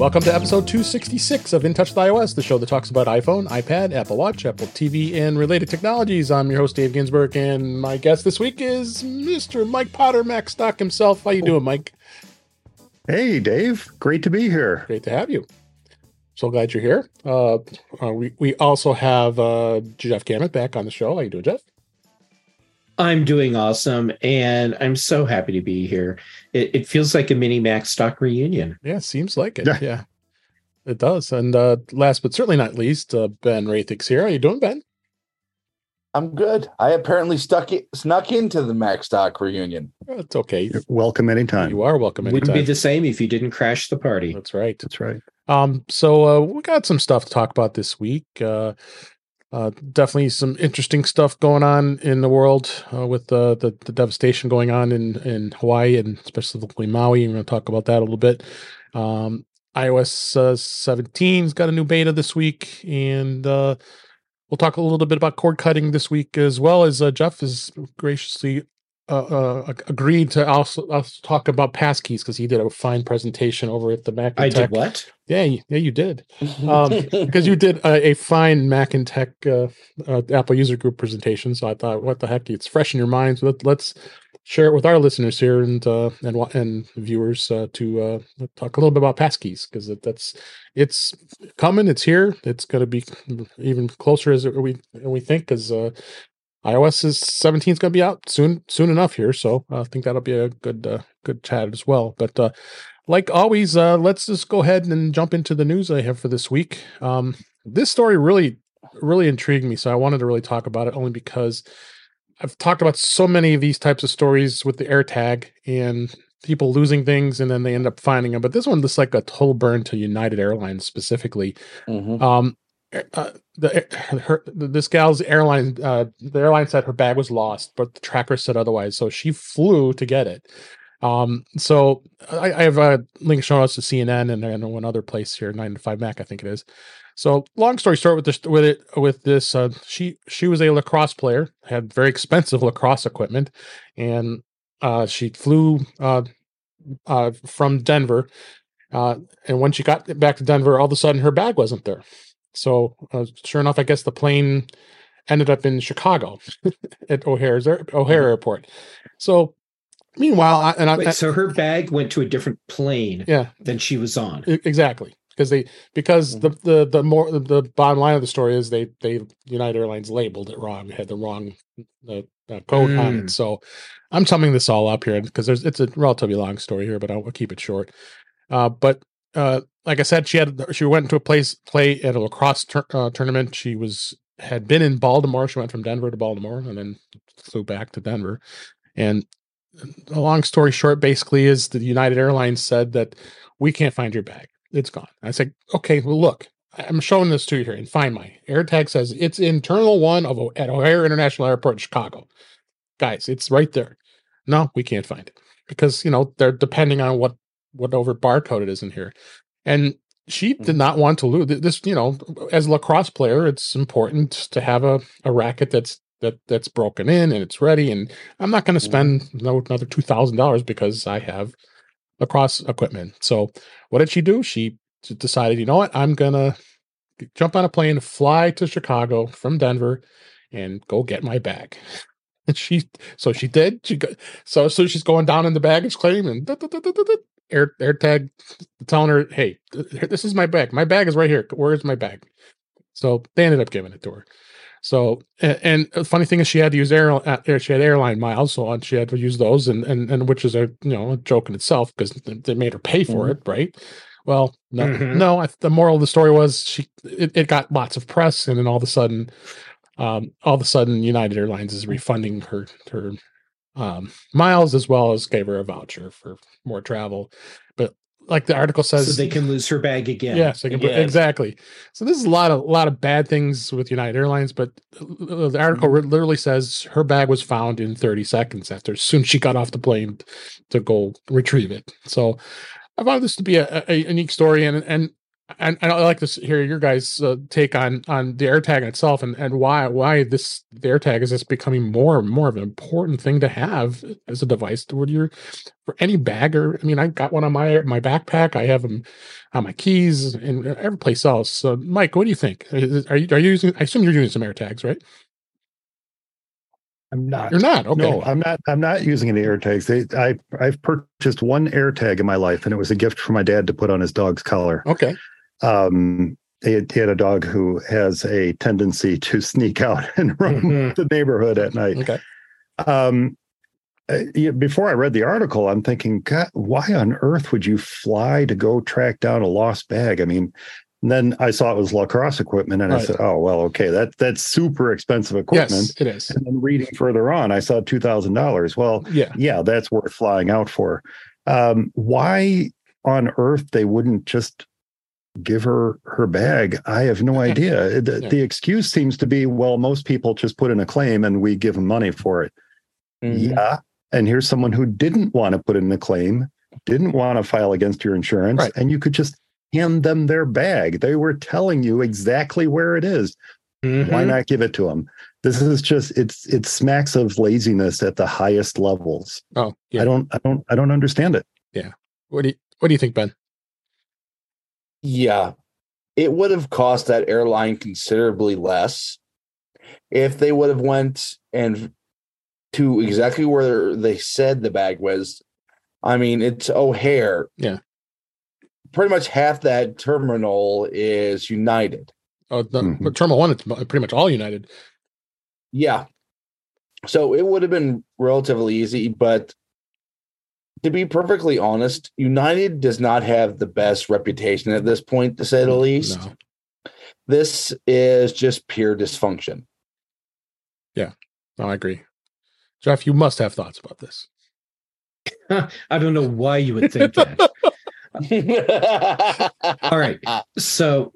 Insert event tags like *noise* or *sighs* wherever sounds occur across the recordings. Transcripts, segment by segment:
Welcome to episode 266 of In Touch with iOS, the show that talks about iPhone, iPad, Apple Watch, Apple TV, and related technologies. I'm your host, Dave Ginsburg, and my guest this week is Mr. Mike Potter, MacStock himself. How you doing, Mike? Hey, Dave. Great to be here. Great to have you. So glad you're here. Uh, uh, we, we also have uh, Jeff Gamet back on the show. How you doing, Jeff? I'm doing awesome, and I'm so happy to be here. It, it feels like a mini MacStock reunion. Yeah, seems like it. Yeah, yeah it does. And uh, last but certainly not least, uh, Ben Roethig's here. How you doing, Ben? I'm good. I apparently stuck it, snuck into the MacStock reunion. It's okay. You're welcome anytime. You are welcome anytime. Wouldn't be the same if you didn't crash the party. That's right. That's right. Um, so uh, we got some stuff to talk about this week. Uh, uh, definitely some interesting stuff going on in the world uh, with uh, the the devastation going on in in Hawaii and specifically Maui. We're going to talk about that a little bit. Um, iOS uh, 17's got a new beta this week, and uh, we'll talk a little bit about cord cutting this week as well as uh, Jeff is graciously uh, uh, agreed to also, also talk about passkeys because he did a fine presentation over at the Mac. I Tech. did what? Yeah, yeah, you did *laughs* um, because you did a, a, fine Mac and Tech uh, uh, Apple User Group presentation. So I thought, what the heck? It's fresh in your minds. Let, us share it with our listeners here and uh, and and viewers uh, to uh, talk a little bit about passkeys because that's it's coming. It's here. It's going to be even closer as we we think because uh, iOS is 17 is going to be out soon, soon enough here. So I think that'll be a good, uh, good chat as well. But uh, like always, uh, let's just go ahead and jump into the news I have for this week. Um, this story really, really intrigued me, so I wanted to really talk about it only because I've talked about so many of these types of stories with the AirTag and people losing things and then they end up finding them. But this one looks like a total burn to United Airlines specifically. Mm-hmm. Um, uh, the her this gal's airline uh, the airline said her bag was lost, but the tracker said otherwise. So she flew to get it. Um, so I, I have a link showing us to CNN and, and one other place here, 9to5Mac, I think it is. So long story short, with this with it with this, uh, she she was a lacrosse player, had very expensive *laughs* lacrosse equipment, and uh, she flew uh, uh, from Denver. Uh, and when she got back to Denver, all of a sudden her bag wasn't there. So uh, sure enough, I guess the plane ended up in Chicago *laughs* at O'Hare's O'Hare mm-hmm. Airport. So meanwhile, I, and Wait, I, so her bag went to a different plane, yeah, than she was on. Exactly because they because mm-hmm. the the the more the bottom line of the story is they they United Airlines labeled it wrong, had the wrong the code mm. on it. Mm. So I'm summing this all up here because there's it's a relatively long story here, but I'll, I'll keep it short. Uh, but uh, like I said, she had she went to a place play at a lacrosse tur- uh, tournament. She was had been in Baltimore. She went from Denver to Baltimore and then flew back to Denver. And a long story short, basically, is the United Airlines said that we can't find your bag. It's gone. I said, okay, well, look, I'm showing this to you here and find my AirTag says it's in Terminal One of at O'Hare International Airport in Chicago. Guys, it's right there. No, we can't find it because you know they're depending on what whatever barcode it is in here. And she did mm-hmm. not want to lose this. You know, as a lacrosse player, it's important to have a, a racket that's that that's broken in and it's ready. And I'm not going to spend mm-hmm. no, another two thousand dollars because I have lacrosse equipment. So what did she do? She decided, you know what, I'm gonna jump on a plane, fly to Chicago from Denver, and go get my bag. And *laughs* she, so she did. She got, so so she's going down in the baggage claim and air AirTag telling her, "Hey, this is my bag. My bag is right here. Where's my bag?" So they ended up giving it to her. So and, and the funny thing is, she had to use air, uh, she had airline miles, so she had to use those, and and and which is a you know a joke in itself because they made her pay for mm-hmm. it, right? Well, no, mm-hmm. no. The moral of the story was she it, it got lots of press, and then all of a sudden, um, all of a sudden, United Airlines is refunding her her um, miles as well as gave her a voucher for more travel. But like the article says, so they can lose her bag again. Yes, yeah, exactly. So this is a lot of a lot of bad things with United Airlines, but the article mm-hmm. literally says her bag was found in 30 seconds after as soon as she got off the plane to go retrieve it. So I found this to be a, a, a unique story, and and and, and I like to hear your guys' uh, take on on the AirTag itself and and why why this the AirTag is just becoming more and more of an important thing to have as a device. Would you for any bag or I mean, I got one on my my backpack. I have them on my keys and every place else. So, Mike, what do you think? Are you are you using? I assume you're using some AirTags, right? I'm not. You're not. Okay. No, I'm not. I'm not using any AirTags. They, I, I've purchased one AirTag in my life, and it was a gift for my dad to put on his dog's collar. Okay. Um, he had, he had a dog who has a tendency to sneak out *laughs* and roam Mhm. the neighborhood at night. Okay. Um, uh, before I read the article, I'm thinking, God, why on earth would you fly to go track down a lost bag? I mean, and then I saw it was lacrosse equipment, and I said, "Oh well, okay, that that's super expensive equipment." Yes, it is. And then reading further on, I saw two thousand dollars. Well, Yeah. yeah, that's worth flying out for. Um, why on earth they wouldn't just give her her bag? I have no *laughs* idea. The, Yeah. the excuse seems to be, well, most people just put in a claim and we give them money for it. Mhm. Yeah. And here's someone who didn't want to put in a claim, didn't want to file against your insurance, Right. and you could just hand them their bag. They were telling you exactly where it is. Why Mhm. not give it to them? This is just it's it smacks of laziness at the highest levels. Oh, yeah. I don't I don't I don't understand it. Yeah what do you What do you think, Ben? Yeah. It would have cost that airline considerably less if they would have went and to exactly where they said the bag was. I mean, it's O'Hare. Yeah. Pretty much half that terminal is United. Oh, the, Mhm. Terminal One, it's pretty much all United. Yeah. So it would have been relatively easy, but to be perfectly honest, United does not have the best reputation at this point, to say the least. No. This is just pure dysfunction. No, I agree. Jeff, you must have thoughts about this. *laughs* I don't know why you would think that. *laughs* All right. So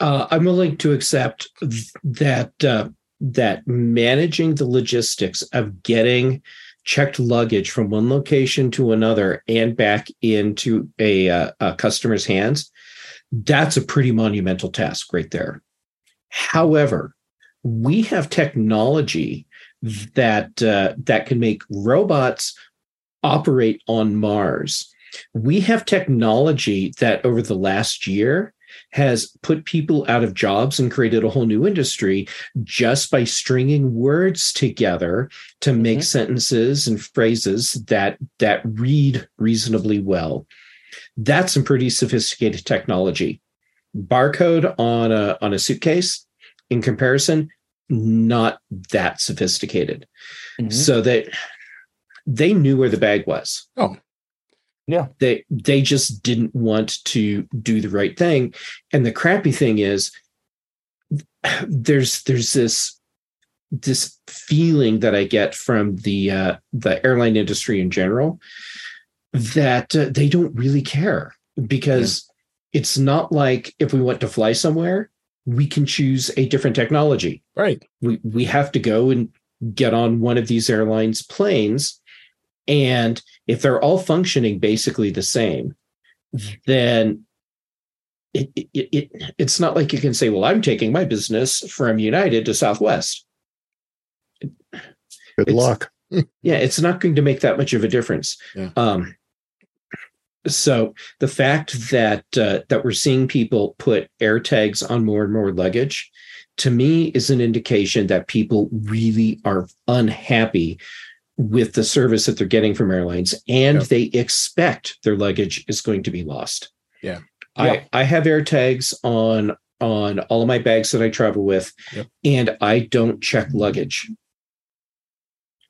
uh, I'm willing to accept th- that uh, that managing the logistics of getting checked luggage from one location to another and back into a, uh, a customer's hands that's a pretty monumental task right there. However, we have technology that uh, that can make robots operate on Mars we have technology that over the last year has put people out of jobs and created a whole new industry just by stringing words together to make Mhm. sentences and phrases that that read reasonably well that's some pretty sophisticated technology barcode on a on a suitcase in comparison not that sophisticated Mhm. so that they knew where the bag was Oh. Yeah. they they just didn't want to do the right thing and the crappy thing is there's there's this this feeling that i get from the uh the airline industry in general that uh, they don't really care because it's not like if we want to fly somewhere we can choose a different technology Right. we we have to go and get on one of these airlines planes and if they're all functioning basically the same then it, it, it it's not like you can say well i'm taking my business from united to southwest Good It's- luck. *laughs* yeah it's not going to make that much of a difference Yeah. um so the fact that uh, that we're seeing people put air tags on more and more luggage to me is an indication that people really are unhappy with the service that they're getting from airlines and Yeah. they expect their luggage is going to be lost Yeah. i Yeah. i have air tags on on all of my bags that i travel with Yep. and i don't check luggage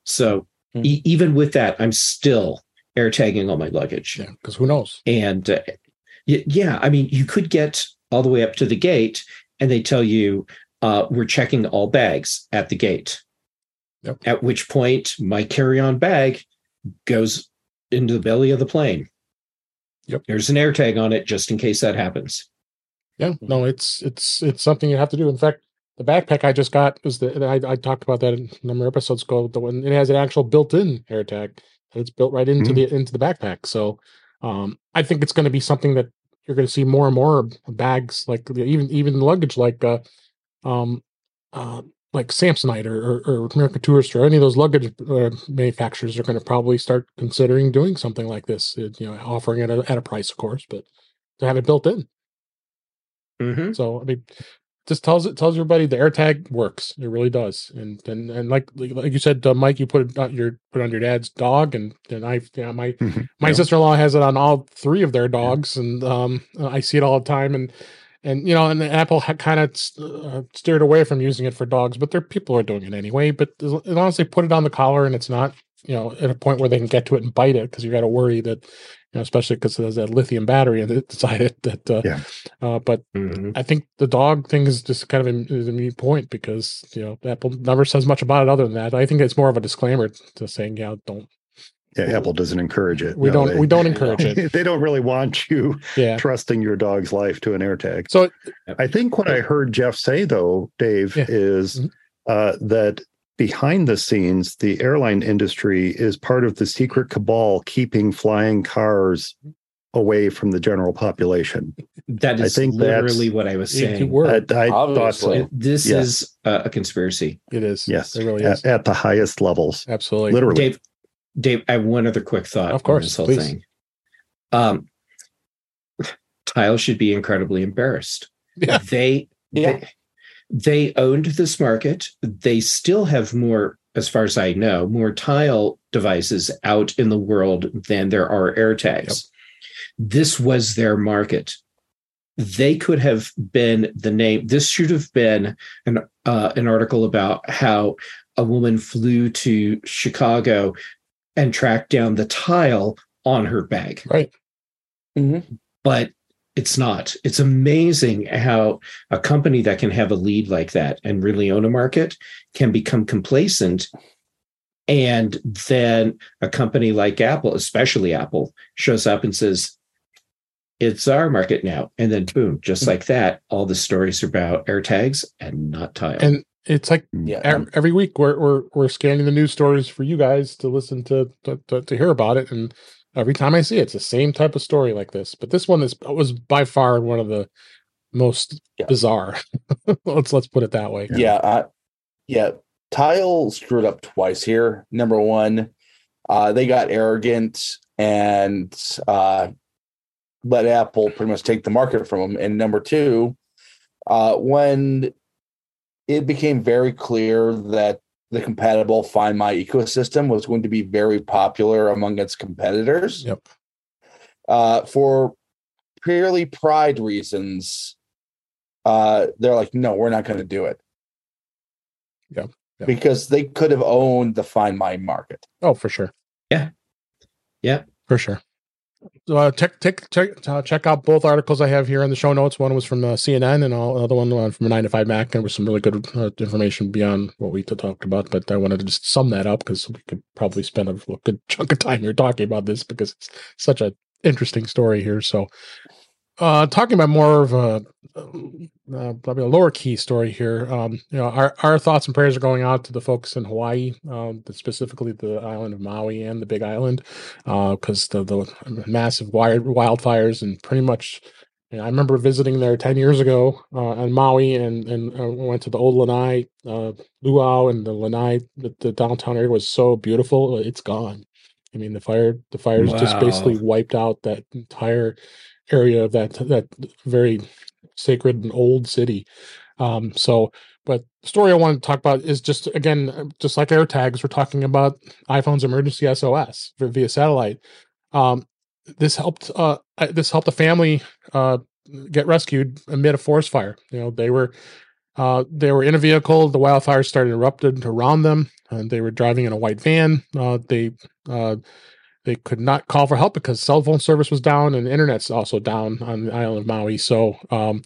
so Hmm. e- even with that i'm still air tagging all my luggage Yeah. Because who knows? and uh, y- yeah i mean you could get all the way up to the gate and they tell you uh, we're checking all bags at the gate Yep. at which point my carry-on bag goes into the belly of the plane Yep. there's an air tag on it just in case that happens Yeah. No, it's it's it's something you have to do. In fact, the backpack I just got was the I, I talked about that in a number of episodes ago. The one it has an actual built-in AirTag. And it's built right into Mhm. the into the backpack. So um I think it's going to be something that you're going to see more and more bags like even even luggage like uh, um, uh, like Samsonite or, or, or, American Tourister or any of those luggage uh, manufacturers are going to probably start considering doing something like this. Uh, you know, offering it at a, at a price, of course, but to have it built in. Mm-hmm. So I mean, just tells it tells everybody the AirTag works. It really does. And and and like like you said, uh, Mike, you put it on your put on your dad's dog, and and I yeah my Mm-hmm. my Yeah. sister in law has it on all three of their dogs, and um I see it all the time, and and you know, and Apple kind of uh, steered away from using it for dogs, but there people are doing it anyway. But as long as they put it on the collar and it's not you know at a point where they can get to it and bite it, because you got to worry that you know especially because there's that lithium battery and it *laughs* decided that uh, Yeah. uh, but Mm-hmm. I think the dog thing is just kind of a, is a mute point because you know Apple never says much about it other than that. I think it's more of a disclaimer to saying, yeah, don't Yeah, Apple doesn't encourage it. we No, don't they, we don't *laughs* encourage it. *laughs* they don't really want you Yeah. trusting your dog's life to an AirTag. So I think what I heard Jeff say, though, Dave, Yeah. is Mhm. uh, that behind the scenes, the airline industry is part of the secret cabal keeping flying cars away from the general population. That I think that's- literally what I was you- you saying. were. I, I thought so. This Yeah. is uh, a conspiracy. it is. Yes, It really is. at, at the highest levels, Absolutely. literally. Dave, Dave, I have one other quick thought. Of on course, this whole please. thing. Um, Tile should be incredibly embarrassed. Yeah. They, Yeah. they they owned this market. They still have more, as far as I know, more tile devices out in the world than there are AirTags. Yep. This was their market. They could have been the name. This should have been an uh, an article about how a woman flew to Chicago and track down the tile on her bag Right. Mm-hmm. but it's not. It's amazing how a company that can have a lead like that and really own a market can become complacent. And then a company like Apple, especially Apple, shows up and says, it's our market now. And then boom, just mm-hmm. like that, all the stories are about AirTags and not tile. And it's like Yeah. ev- every week we're we're we're scanning the news stories for you guys to listen to to, to, to hear about it and every time i see it, it's the same type of story like this but this one is was by far one of the most Yeah. bizarre *laughs* let's let's put it that way Yeah, I, yeah. Tile screwed up twice here. Number one, uh, they got arrogant and uh, let Apple pretty much take the market from them. And number two, uh, when it became very clear that the compatible Find My ecosystem was going to be very popular among its competitors, yep uh, for purely pride reasons, uh, they're like, no, we're not going to do it. Yeah, yeah. Because they could have owned the Find My market. oh for sure Yeah. Yeah. for sure so uh, check check check uh, check out both articles I have here in the show notes. One was from uh, CNN, and all, another one uh, from 9to5Mac. There was some really good uh, information beyond what we talked about. But I wanted to just sum that up because we could probably spend a good *laughs* chunk of time here talking about this because it's such an interesting story here. So, uh, talking about more of a uh, probably a lower key story here. Um, you know, our our thoughts and prayers are going out to the folks in Hawaii, um, specifically the island of Maui and the Big Island, because the the massive wild wildfires and pretty much. you know, I remember visiting there ten years ago uh, on Maui, and and uh, went to the old Lahaina, uh, Luau, and the Lahaina. The, the downtown area was so beautiful. It's gone. I mean, the fire the fires just basically wiped out that entire area of that that very sacred and old city. Um, so, but the story I want to talk about is just again, uh, just like AirTags, we're talking about iPhone's emergency SOS via satellite. Um, this helped. Uh, uh, this helped a family uh, get rescued amid a forest fire. You know, they were uh, they were in a vehicle. The wildfire started erupted around them, and they were driving in a white van. Uh, they uh, they could not call for help because cell phone service was down and internet's also down on the island of Maui. So um,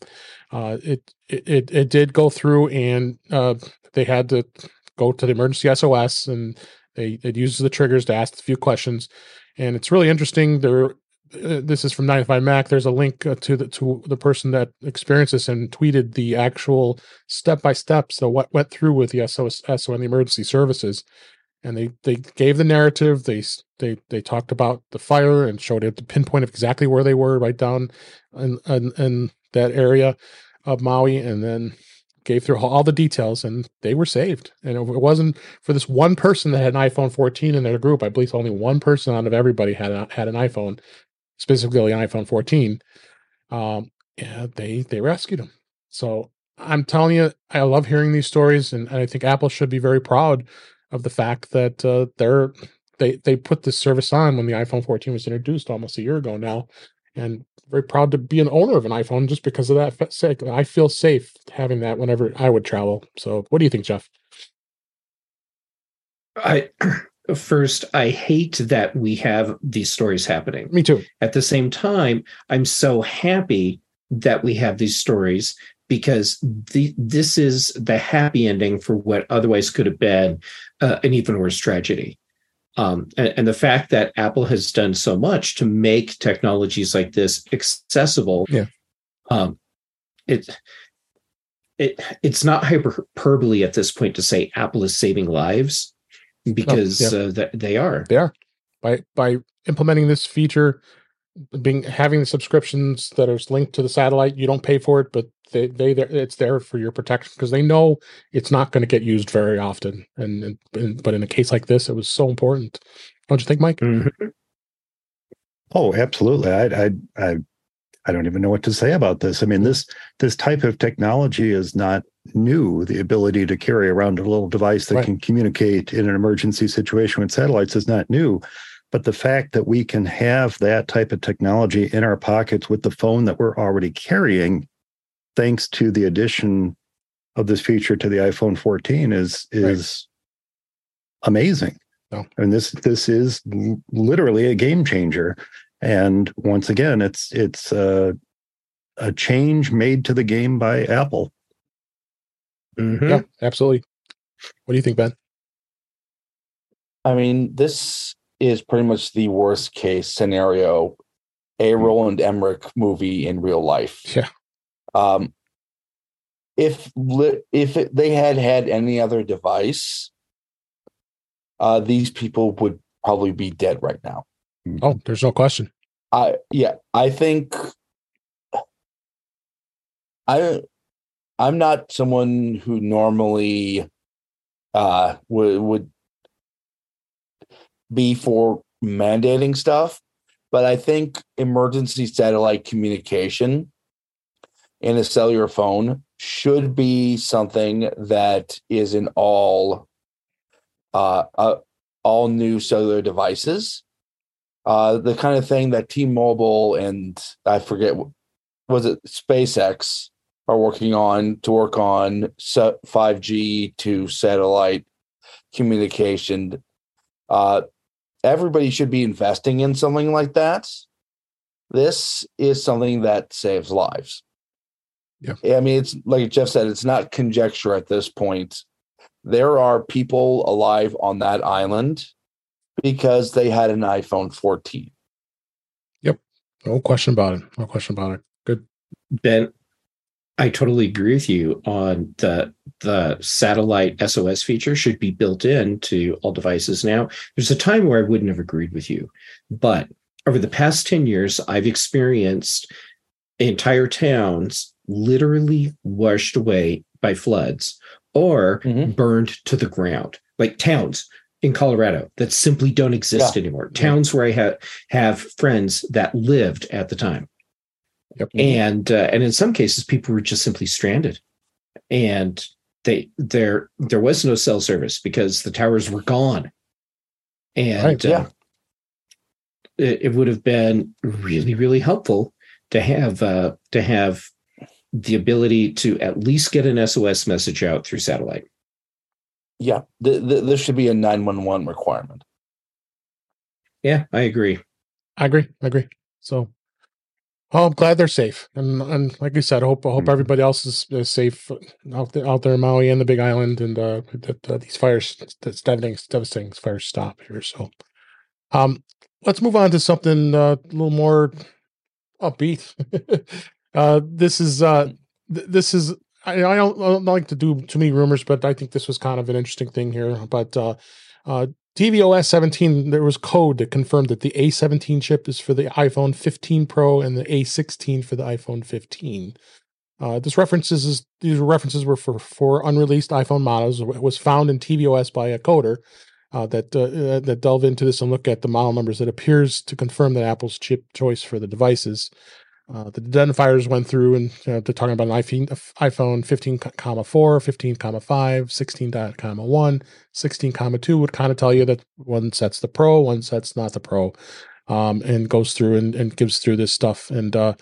uh, it, it it did go through, and uh, they had to go to the emergency SOS, and they it uses the triggers to ask a few questions, and it's really interesting. There, uh, this is from 9to5Mac. There's a link uh, to the to the person that experienced this and tweeted the actual step by steps. So what went through with the SOS, and the emergency services and they they gave the narrative. They they they talked about the fire and showed it the pinpoint of exactly where they were, right down in in, in that area of Maui, and then gave through all the details, and they were saved. And it wasn't for this one person that had an iPhone 14 in their group. I believe only one person out of everybody had a, had an iPhone, specifically an iPhone 14. Um, yeah, they they rescued him. So I'm telling you, I love hearing these stories, and, and I think Apple should be very proud of the fact that uh, they're they they put this service on when the iPhone 14 was introduced almost a year ago now, and very proud to be an owner of an iPhone just because of that sake. I feel safe having that whenever I would travel. So, what do you think, Jeff? I *clears throat* first i hate that we have these stories happening me too at the same time i'm so happy that we have these stories because the, this is the happy ending for what otherwise could have been uh, an even worse tragedy. Um, and, and, the fact that Apple has done so much to make technologies like this accessible, yeah. um, it it it's not hyperbole at this point to say Apple is saving lives because oh, yeah. uh, th- they are. They are by by implementing this feature being having the subscriptions that are linked to the satellite you don't pay for it but they they it's there for your protection because they know it's not going to get used very often. And, and, but in a case like this it was so important. Don't you think mike? Mm-hmm. oh absolutely. I, I i i don't even know what to say about this. I mean this this type of technology is not new the ability to carry around a little device that right. can communicate in an emergency situation with satellites is not new but the fact that we can have that type of technology in our pockets with the phone that we're already carrying, thanks to the addition of this feature to the iPhone 14, is is right. amazing. No. And this this is literally a game changer. And once again, it's it's a, a change made to the game by Apple. Mm-hmm. Yeah, absolutely. What do you think, Ben? I mean, this is pretty much the worst case scenario a hmm. Roland Emmerich movie in real life. Yeah. Um, if if it, they had had any other device, uh, these people would probably be dead right now. Oh, there's no question. I yeah, I think I I'm not someone who normally uh would would be for mandating stuff, but I think emergency satellite communication in a cellular phone should be something that is in all uh, uh all new cellular devices. Uh, the kind of thing that T-Mobile and I forget was it SpaceX are working on to work on 5G to satellite communication. Uh, everybody should be investing in something like that. This is something that saves lives. Yeah. I mean, it's like Jeff said, it's not conjecture at this point. There are people alive on that island because they had an iPhone 14. Yep. No question about it. No question about it. Good. Ben, I totally agree with you on the the satellite SOS feature should be built in to all devices now. There's a time where I wouldn't have agreed with you, but over the past 10 years, I've experienced entire towns literally washed away by floods or mm-hmm. burned to the ground, like towns in Colorado that simply don't exist yeah. anymore. Towns where I have have friends that lived at the time. Yep. And uh, and in some cases, people were just simply stranded, and they there there was no cell service because the towers were gone, and right, yeah. Uh, it, it, would have been really really helpful to have uh, to have the ability to at least get an SOS message out through satellite. Yeah, the, the, this should be a nine one one requirement. Yeah, I agree. I agree. I agree. So Oh, I'm glad they're safe, and and like I said, I hope I hope mm-hmm. everybody else is, is, safe out there out there in Maui and the Big Island, and uh, that uh, these fires, that's devastating, devastating fires stop here. So, um, let's move on to something uh, a little more upbeat. *laughs* uh, this is uh, th- this is I, I, don't, I don't like to do too many rumors, but I think this was kind of an interesting thing here. But uh, Uh, tvOS 17, there was code that confirmed that the A17 chip is for the iPhone 15 Pro and the A16 for the iPhone 15. Uh, this references is, these references were for for unreleased iPhone models. It was found in tvOS by a coder uh, that uh, that delve into this and look at the model numbers. It appears to confirm that Apple's chip choice for the devices. Uh, the identifiers went through and uh, they're talking about an iPhone, iPhone 15 comma 4, 15 comma 5, 16 comma 1, 16 comma 2 would kind of tell you that one set's the Pro, one set's not the Pro, um, and goes through and, and gives through this stuff. And uh,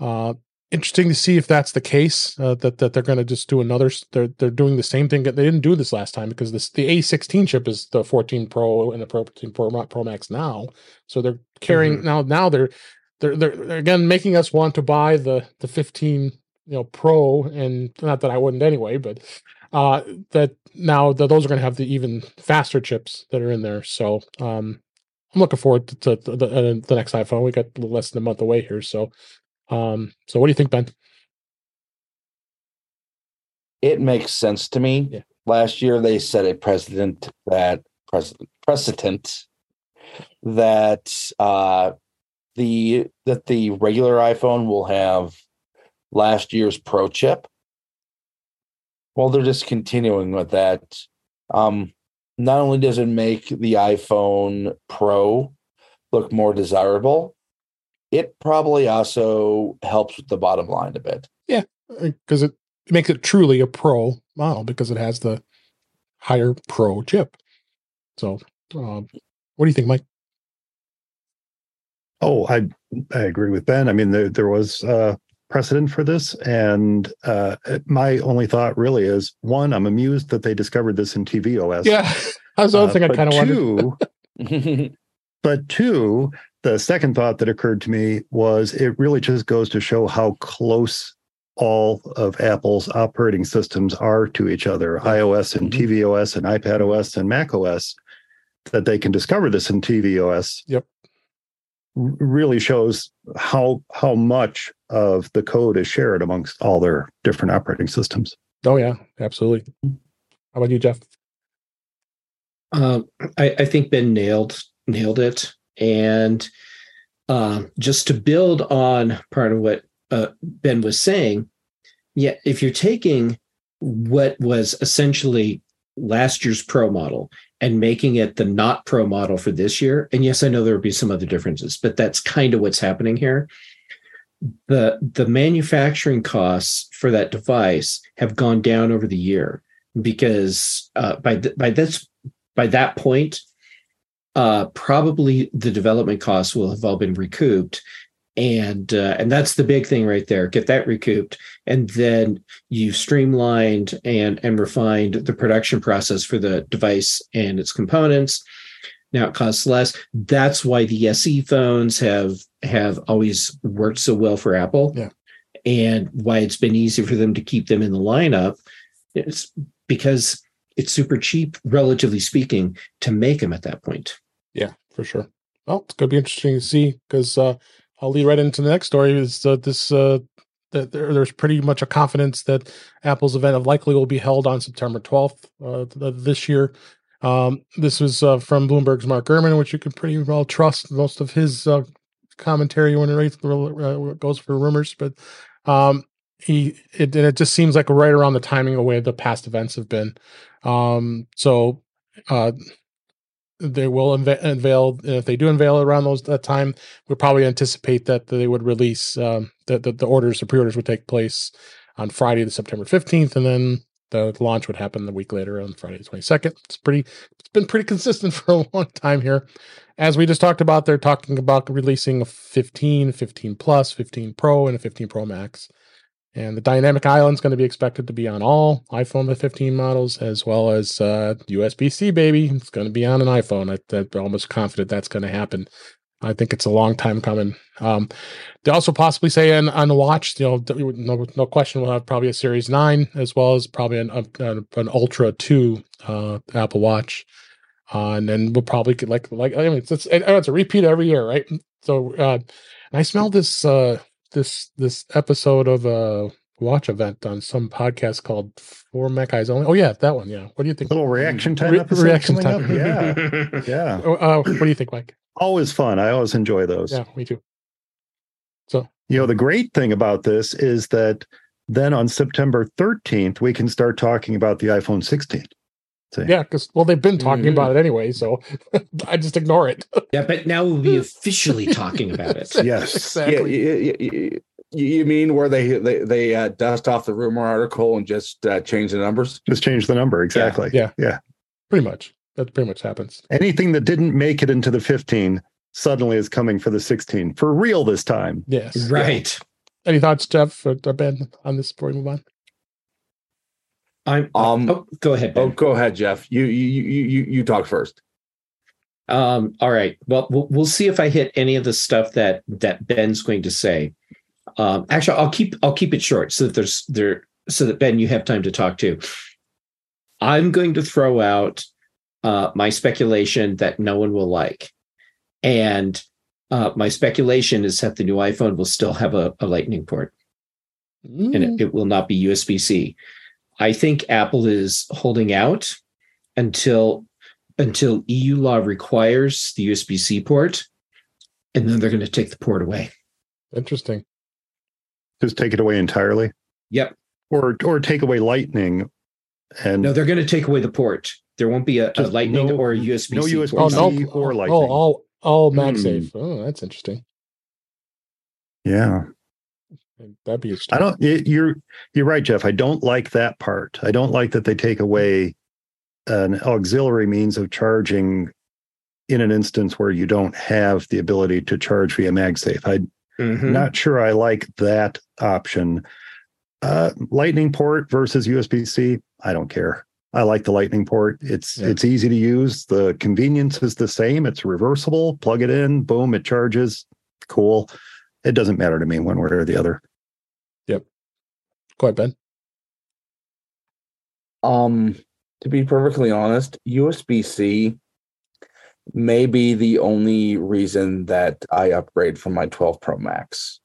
uh, interesting to see if that's the case. Uh, that that they're going to just do another. They're they're doing the same thing. They didn't do this last time because this the A16 chip is the 14 Pro and the Pro 14 Pro, Pro Max now. So they're carrying mm-hmm. now. Now they're they're, they're again making us want to buy the the 15 you know pro and not that i wouldn't anyway but uh that now that those are going to have the even faster chips that are in there. So um i'm looking forward to, to, to the, uh, the next iphone. We got less than a month away here so um so what do you think ben? It makes sense to me. Yeah. last year they set a precedent that precedent precedent that uh the that the regular iPhone will have last year's Pro chip. Well, they're just continuing with that. Um, not only does it make the iPhone Pro look more desirable, it probably also helps with the bottom line a bit. Yeah, because it, it makes it truly a Pro model because it has the higher Pro chip. So, um, what do you think, Mike? Oh, I I agree with Ben. I mean, there there was uh, precedent for this, and uh, my only thought really is one: I'm amused that they discovered this in tvOS. Yeah, *laughs* that's the other uh, thing I kind of wondered. *laughs* but two, the second thought that occurred to me was it really just goes to show how close all of Apple's operating systems are to each other, yeah. iOS and mm-hmm. tvOS and iPadOS and macOS, that they can discover this in tvOS. Yep really shows how how much of the code is shared amongst all their different operating systems. Oh yeah, absolutely. How about you, Jeff? Um, I, I, think Ben nailed nailed it, and uh, just to build on part of what uh, Ben was saying, yeah, if you're taking what was essentially last year's pro model and making it the not pro model for this year. And yes, I know there would be some other differences, but that's kind of what's happening here. The the manufacturing costs for that device have gone down over the year because uh, by th- by this by that point, uh, probably the development costs will have all been recouped, and uh, and that's the big thing right there get that recouped. And then you've streamlined and and refined the production process for the device and its components. Now it costs less. That's why the se phones have have always worked so well for apple. Yeah. And why it's been easy for them to keep them in the lineup it's because it's super cheap relatively speaking to make them at that point. Yeah for sure. Well it's going to be interesting to see because uh I'll lead right into the next story. Is uh, this uh, that there, there's pretty much a confidence that Apple's event of likely will be held on September 12th uh, this year. Um, this was uh, from Bloomberg's Mark Gurman, which you can pretty well trust most of his uh, commentary when it uh, goes for rumors. But um, he it, and it just seems like right around the timing of where the past events have been. Um, so uh, they will unveil and if they do unveil around those that time we probably anticipate that they would release um, that the, the orders the pre-orders would take place on friday the september 15th and then the launch would happen the week later on friday the 22nd it's pretty it's been pretty consistent *laughs* for a long time here. As we just talked about they're talking about releasing a 15 15 plus 15 pro and a 15 pro max and the dynamic island is going to be expected to be on all iPhone 15 models, as well as uh, USB C, baby. It's going to be on an iPhone. I, I'm almost confident that's going to happen. I think it's a long time coming. Um, they also possibly say on, on the watch, you know, no, no question, we'll have probably a Series 9 as well as probably an, an, an Ultra 2 uh, Apple Watch. Uh, and then we'll probably get like, like I mean, it's, it's, it's a repeat every year, right? So, uh, I smell this, uh, this this episode of a watch event on some podcast called For Mac Eyes Only. Oh yeah, that one. Yeah. What do you think? A Little reaction time Re- episode reaction time. up. Yeah, *laughs* yeah. Oh, Uh, what do you think, Mike? Always fun. I always enjoy those. Yeah, me too. So you know, the great thing about this is that then on September 13th, we can start talking about the iPhone 16. See? Yeah, because well, they've been talking Mhm. about it anyway, so *laughs* I just ignore it. Yeah, but now we'll be *laughs* officially talking about it. Yes. exactly. Yeah, you, you, you, you mean where they they they uh, dust off the rumor article and just uh, change the numbers? Just change the number. Exactly. Yeah. Yeah. Pretty much. That pretty much happens. Anything that didn't make it into the 15 suddenly is coming for the 16 for real this time. Yes. Right. Any thoughts, Jeff or or Ben, on this before we move on? I'm Um, oh, go ahead. Oh, go ahead, Jeff. You you you you you talk first. Um, all right. Well, well, we'll see if I hit any of the stuff that that Ben's going to say. Um, actually, I'll keep I'll keep it short so that there's there so that Ben you have time to talk too. I'm going to throw out uh, my speculation that no one will like, and uh, my speculation is that the new iPhone will still have a, a Lightning port and Mm, it, it will not be USB C. I think Apple is holding out until until EU law requires the USB C port, and then they're going to take the port away. Interesting. Just take it away entirely Yep. or or take away lightning and No, they're going to take away the port. There won't be a, a Lightning no- or a USB no C USB Oh port. no! USB C or oh, Lightning. all all Hmm. MagSafe. Oh, that's interesting. yeah. That'd be I don't y- you're you're right, Jeff. I don't like that part. I don't like that they take away an auxiliary means of charging in an instance where you don't have the ability to charge via MagSafe. I'm Mhm. not sure I like that option. Uh, lightning port versus USB-C, I don't care. I like the lightning port. It's Yeah. it's easy to use. The convenience is the same. It's reversible. Plug it in, boom, it charges. Cool. It doesn't matter to me one way or the other. Go ahead, Ben. Um, to be perfectly honest, USB C may be the only reason that I upgrade from my 12 Pro Max.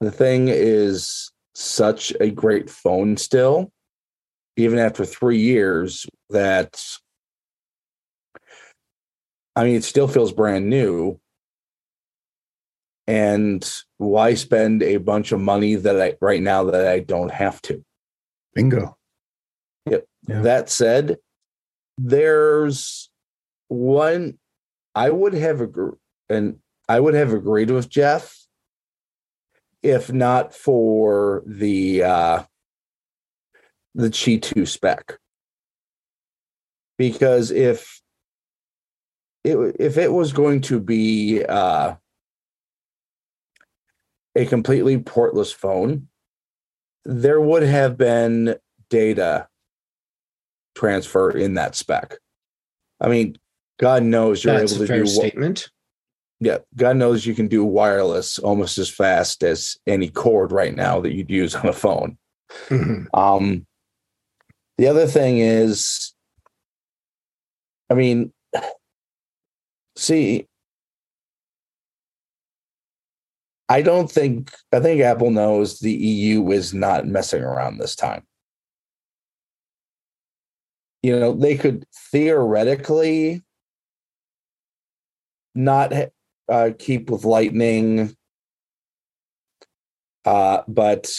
The thing is such a great phone still, even after three years, that I mean, it still feels brand new. And why spend a bunch of money that I right now that I don't have to? Bingo. Yeah. That said, there's one I would have agreed, and I would have agreed with Jeff if not for the uh the Qi 2 spec. Because if it if it was going to be uh a completely portless phone, there would have been data transfer in that spec. I mean, God knows you're That's able to do statement. yeah, God knows you can do wireless almost as fast as any cord right now that you'd use on a phone. Mhm. Um, the other thing is, I mean, *sighs* see, I don't think, I think Apple knows the EU is not messing around this time. You know, they could theoretically not uh, keep with Lightning, uh, but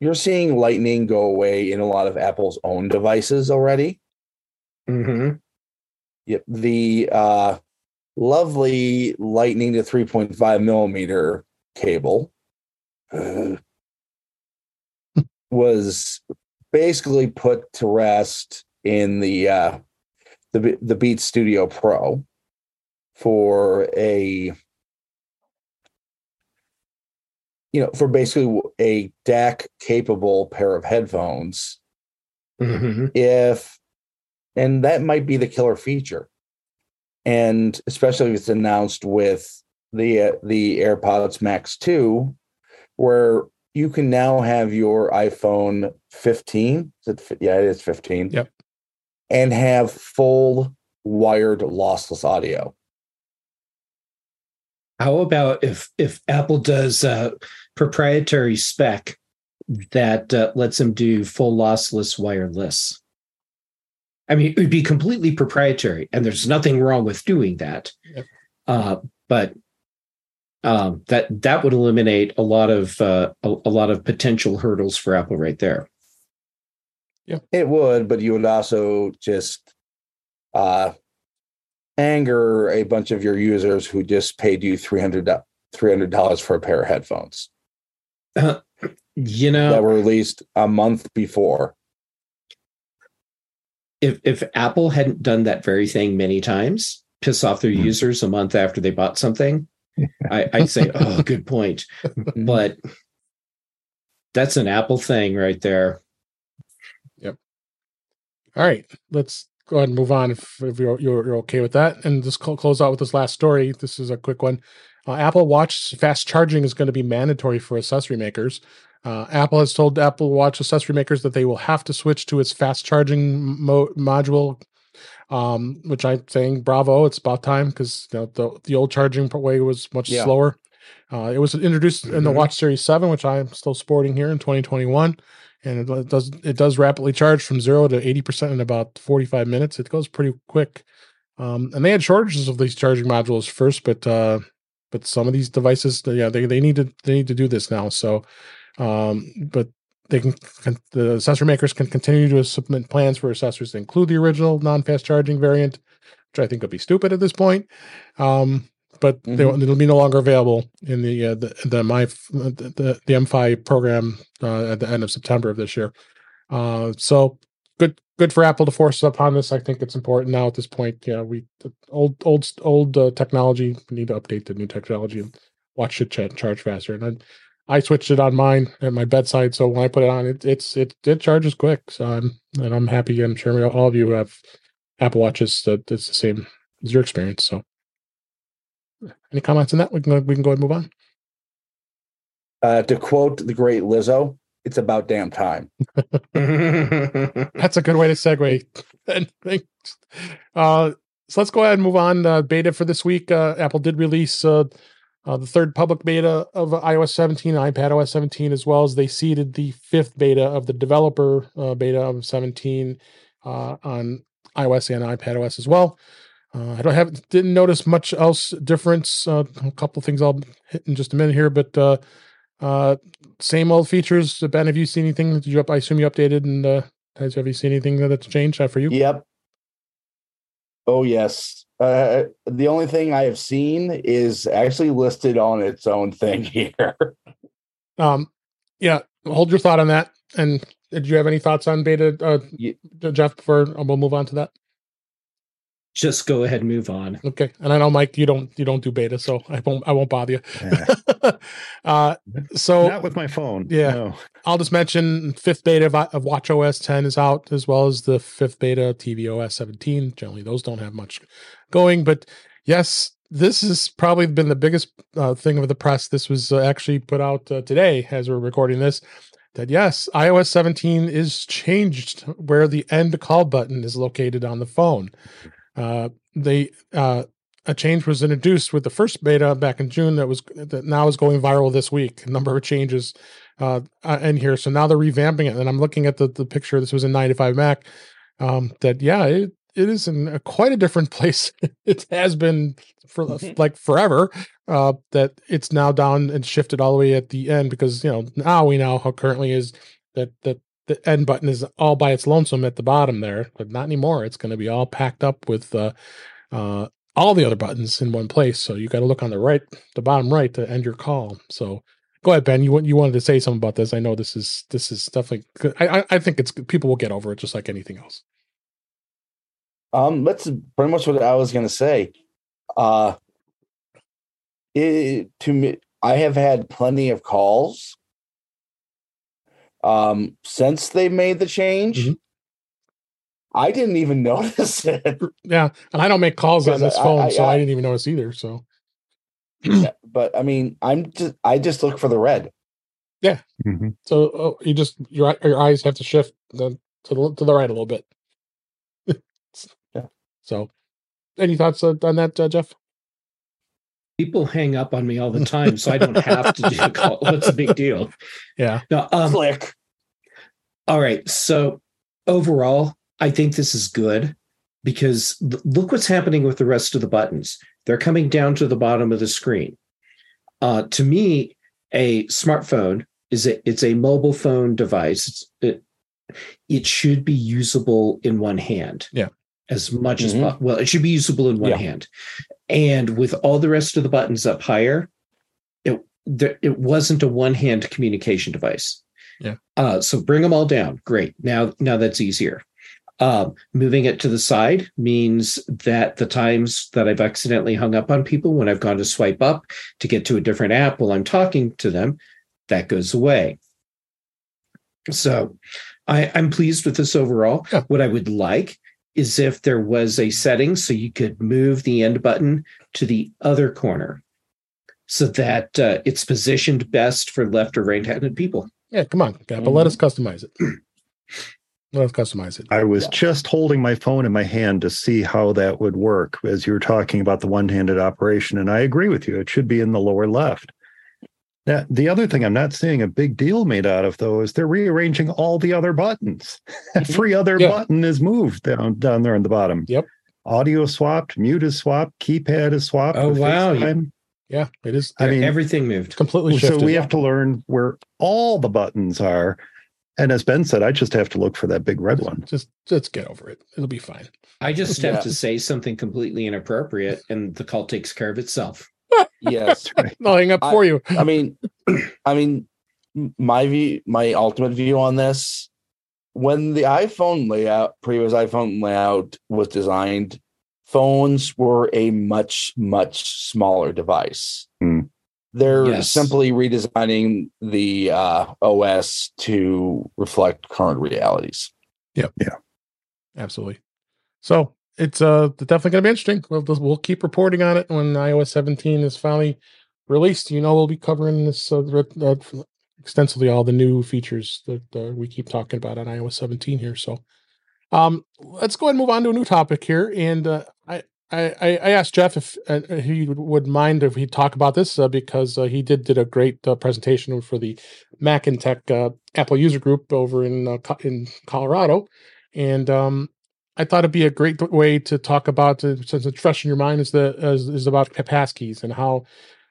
you're seeing Lightning go away in a lot of Apple's own devices already. Mm-hmm. Yep. The uh, lovely Lightning to 3.5 millimeter cable uh, was basically put to rest in the uh, the the Beats Studio Pro for a you know for basically a DAC capable pair of headphones Mhm. if and that might be the killer feature and especially if it's announced with the uh, the AirPods Max 2 where you can now have your iPhone 15 is it yeah it is 15 Yep. and have full wired lossless audio How about if if Apple does uh, proprietary spec that uh, lets them do full lossless wireless. I mean, it would be completely proprietary, and there's nothing wrong with doing that. Yep. Uh, but um, that that would eliminate a lot of uh, a, a lot of potential hurdles for Apple right there. Yeah, It would, but you would also just uh, anger a bunch of your users who just paid you 300 dollars for a pair of headphones You know, that were released a month before. If if Apple hadn't done that very thing many times, piss off their Hmm. users a month after they bought something, I, I'd say, *laughs* oh, good point. *laughs* But that's an Apple thing right there. Yep. All right, let's go ahead and move on if, if you're, you're you're okay with that, and just cl- close out with this last story. This is a quick one. Uh, Apple Watch fast charging is going to be mandatory for accessory makers. Uh, Apple has told Apple Watch accessory makers that they will have to switch to its fast charging mo- module, um, which I'm saying bravo. It's about time because you know, the the old charging way was much Yeah. slower. Uh, it was introduced in the Mhm. Watch Series Seven, which I'm still sporting here in 2021 and it does it does rapidly charge from zero to eighty percent in about forty five minutes. It goes pretty quick. Um, and they had shortages of these charging modules first, but uh, but some of these devices, yeah, they they need to they need to do this now. So, um, but they can, can the accessory makers can continue to submit plans for accessories to include the original non fast charging variant, which I think would be stupid at this point. Um, but they, Mhm. it'll be no longer available in the uh, the the my the, the, the MFi program uh, at the end of September of this year. Uh, so good good for Apple to force upon this. I think it's important now at this point. Yeah, we old old old uh, technology we need to update the new technology and watch it ch- charge faster. And I, I switched it on mine at my bedside, so when I put it on, it it's it it charges quick. So I'm and I'm happy. I'm sure all of you have Apple watches that it's the same as your experience. So. Any comments on that? We can go, we can go ahead and move on. Uh, to quote the great Lizzo, it's about damn time. *laughs* That's a good way to segue. And thanks. Uh, so let's go ahead and move on. Uh, beta for this week. Uh, Apple did release uh, the third public beta of iOS 17, iPad OS 17, as well as they seeded the fifth beta of the developer uh, beta of 17 uh, on iOS and iPad OS as well. Uh, I don't have didn't notice much else difference. Uh, a couple things I'll hit in just a minute here, but uh, same old features. Ben, have you seen anything? Did you up? I assume you updated and have you seen anything that's changed for you? Yep. Oh yes. Uh, the only thing I have seen is actually listed on its own thing *laughs* here. Um, yeah. Hold your thought on that. And did you have any thoughts on beta, uh, Ye- Jeff? Before uh, we'll move on to that. Just go ahead and move on. Okay. And I know Mike, you don't you don't do beta, so I won't I won't bother you. Eh, *laughs* uh, so not with my phone. Yeah. No. I'll just mention fifth beta of, of Watch OS 10 is out, as well as the fifth beta of TV OS 17. Generally, those don't have much going, but yes, this has probably been the biggest uh, thing of the press. This was uh, actually put out uh, today as we're recording this. That yes, iOS 17 is changed where the end call button is located on the phone. Uh, they uh, a change was introduced with the first beta back in June that was that now is going viral this week. A number of changes uh, uh, in here. So now they're revamping it, and I'm looking at the the picture. This was in 9to5Mac. Um, that yeah, it, it is in a, quite a different *laughs* place. it has been for like forever. Uh, that it's now down and shifted all the way at the end because you know now we know how currently is that that the end button is all by its lonesome at the bottom there, but not anymore. It's going to be all packed up with uh, uh, all the other buttons in one place. So you got to look on the right, the bottom right to end your call. So go ahead, Ben. You you wanted to say something about this? I know this is this is definitely. I I, think it's people will get over it just like anything else. Um, that's pretty much what I was gonna say. Uh, it, to me, I have had plenty of calls. Um, since they made the change, Mhm. I didn't even *laughs* notice it. Yeah, and I don't make calls on this I- phone, I- so I I- didn't even notice either. So Yeah, but I mean, I'm just I just look for the red. Mhm. so oh, you just your your eyes have to shift the, to the to the right a little bit. *laughs* Yeah. So, any thoughts uh, on that, uh, Jeff? People hang up on me all the *laughs* time, so I don't have to do a call. *laughs* What's the big deal? Yeah. No, um, Click. all right. So overall, I think this is good because l- look what's happening with the rest of the buttons. They're coming down to the bottom of the screen. Uh, to me, a smartphone is a it's a mobile phone device. It's, it it should be usable in one hand. Yeah. As much as Mhm. po- well, it should be usable in one Yeah. hand. And with all the rest of the buttons up higher, it there, it wasn't a one hand communication device. Yeah. Uh, so bring them all down. Great. Now now that's easier. Um, moving it to the side means that the times that I've accidentally hung up on people when I've gone to swipe up to get to a different app while I'm talking to them, that goes away. So I, I'm pleased with this overall. Yeah. What I would like is if there was a setting so you could move the end button to the other corner so that uh, it's positioned best for left or right handed people. Yeah, come on, Apple. Let us customize it. *clears throat* let us customize it. I was Yeah. just holding my phone in my hand to see how that would work as you were talking about the one handed operation. And I agree with you. It should be in the lower left. Now, the other thing I'm not seeing a big deal made out of, though, is they're rearranging all the other buttons. *laughs* Mm-hmm. Every other Yeah. button is moved down, down there in the bottom. Yep. Audio swapped, mute is swapped, keypad is swapped. Oh, wow. FaceTime. Yeah, it is I mean, Everything moved. completely so we have to learn where all the buttons are. And as Ben said, I just have to look for that big red one. Just just get over it. It'll be fine. I just have Yeah. to say something completely inappropriate and the call takes care of itself. Yes. *laughs* I'll hang up I- for you. I mean, *clears throat* I mean, my view, my ultimate view on this, when the iPhone layout, previous iPhone layout was designed, phones were a much, much smaller device. Hmm. They're Yes. simply redesigning the uh, OS to reflect current realities. Yep. Yeah. Absolutely. So it's uh definitely going to be interesting. We'll we'll keep reporting on it when iOS 17 is finally released. You know, we'll be covering this uh, uh, extensively all the new features that uh, we keep talking about on iOS 17 here. So, um, let's go ahead and move on to a new topic here. And uh, I. I, I asked Jeff if uh, he would- mind if we talk about this uh, because uh, he did did a great uh, presentation for the Mac and Tech uh, Apple user group over in uh, in Colorado, and um, I thought it'd be a great way to talk about, since it's fresh in your mind, is the is, is about passkeys and how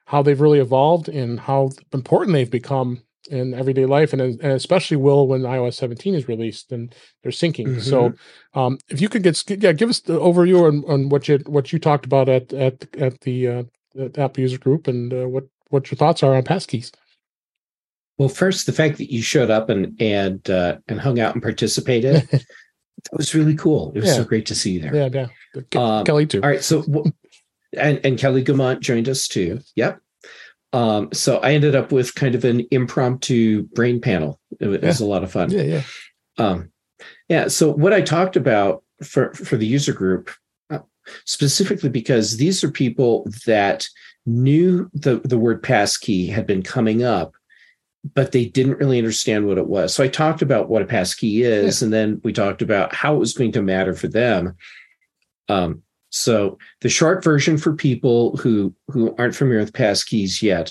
how they've really evolved and how important they've become in everyday life, and, and especially will when iOS 17 is released and they're syncing. So, um, if you could get yeah, give us the overview on, on what you what you talked about at at at the uh, at Apple user group and uh, what what your thoughts are on passkeys. Well, first, the fact that you showed up and and uh, and hung out and participated, *laughs* that was really cool. It was so great to see you there. Yeah, yeah. Ke- Um, Kelly too. All right, so and and Kelly Gamet joined us too. Yep. Um, so I ended up with kind of an impromptu brain panel. It was, it was a lot of fun. Yeah, yeah. Um, yeah. So what I talked about for for the user group, uh, specifically because these are people that knew the the word passkey had been coming up, but they didn't really understand what it was. So I talked about what a passkey is, and then we talked about how it was going to matter for them. Um, so the short version for people who who aren't familiar with passkeys yet,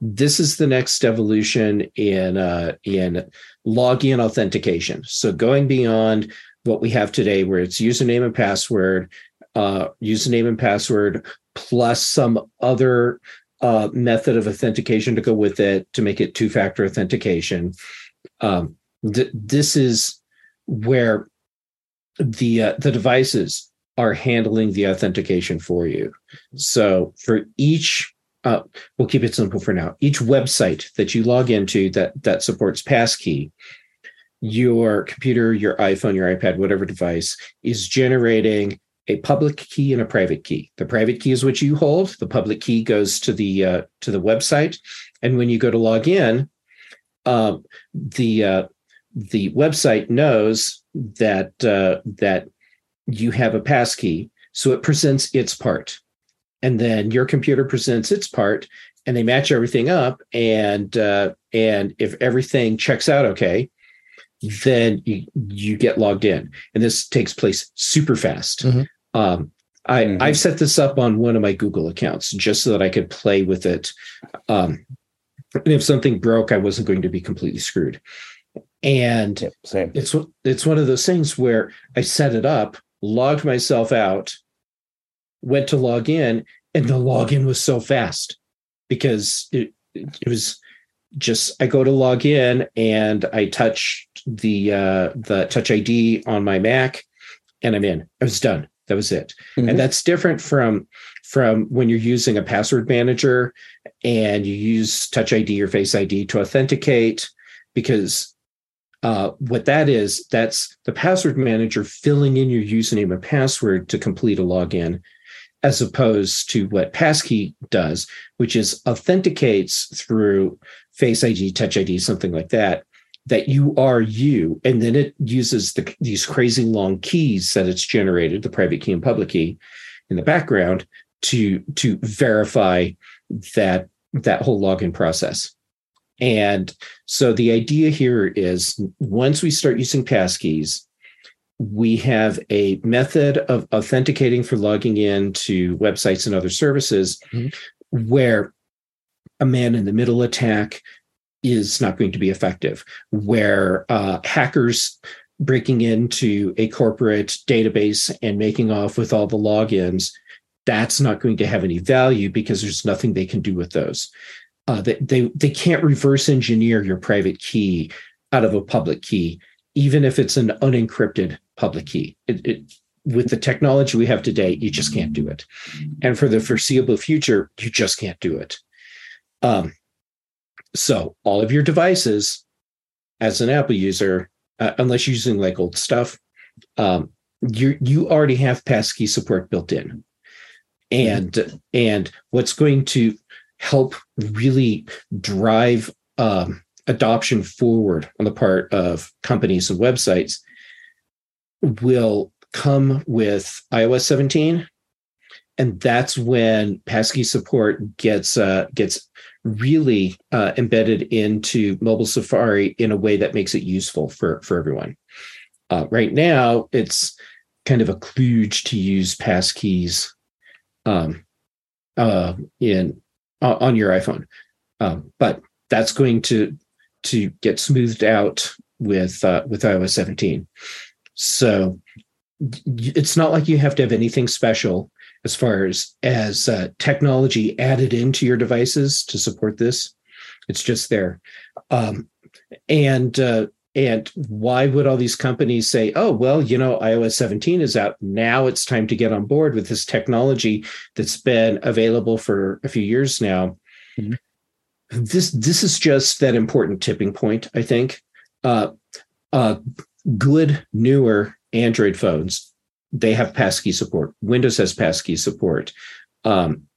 this is the next evolution in uh, in login authentication. So going beyond what we have today, where it's username and password, uh, username and password plus some other uh, method of authentication to go with it to make it two-factor authentication. Um, th- this is where the uh, the devices are handling the authentication for you. So for each uh, we'll keep it simple for now. Each website that you log into that that supports passkey, your computer, your iPhone, your iPad, whatever device is generating a public key and a private key. The private key is what you hold. The public key goes to the uh, to the website, and when you go to log in, um, the uh, the website knows that uh, that you have a passkey, so it presents its part and then your computer presents its part and they match everything up and uh, and if everything checks out okay then you, you get logged in and this takes place super fast Mhm. Um, I, mm-hmm. I've set this up on one of my Google accounts just so that I could play with it. Um, and if something broke, I wasn't going to be completely screwed. And yep, it's it's one of those things where I set it up, logged myself out, went to log in, and the login was so fast because it, it was just I go to log in and I touch the uh, the Touch ID on my Mac, and I'm in. I was done. That was it. Mm-hmm. And that's different from from when you're using a password manager and you use Touch ID or Face ID to authenticate, because uh, what that is, that's the password manager filling in your username and password to complete a login, as opposed to what Passkey does, which is authenticates through Face ID, Touch ID, something like that, that you are you and then it uses the, these crazy long keys that it's generated the private key and public key in the background to to verify that that whole login process and so the idea here is once we start using passkeys we have a method of authenticating for logging in to websites and other services mm-hmm. where a man in the middle attack is not going to be effective, where uh, hackers breaking into a corporate database and making off with all the logins, that's not going to have any value because there's nothing they can do with those. Uh, they, they, they can't reverse engineer your private key out of a public key, even if it's an unencrypted public key. It, it, with the technology we have today, you just can't do it. And for the foreseeable future, you just can't do it. Um, so all of your devices, as an Apple user, uh, unless you're using like old stuff, um, you you already have passkey support built in, and mm-hmm. and what's going to help really drive um, adoption forward on the part of companies and websites will come with iOS 17 and that's when passkey support gets uh, gets really uh, embedded into mobile Safari in a way that makes it useful for for everyone. Uh, right now, it's kind of a kludge to use passkeys um, uh, in on your iPhone, um, but that's going to to get smoothed out with uh, with iOS 17. So it's not like you have to have anything special as far as as uh, technology added into your devices to support this. It's just there, um, and uh, and why would all these companies say, "Oh, well, you know, iOS 17 is out now; it's time to get on board with this technology that's been available for a few years now." Mm-hmm. This this is just that important tipping point, I think. Uh, uh, good newer Android phones they have passkey support. Windows has passkey support. Um,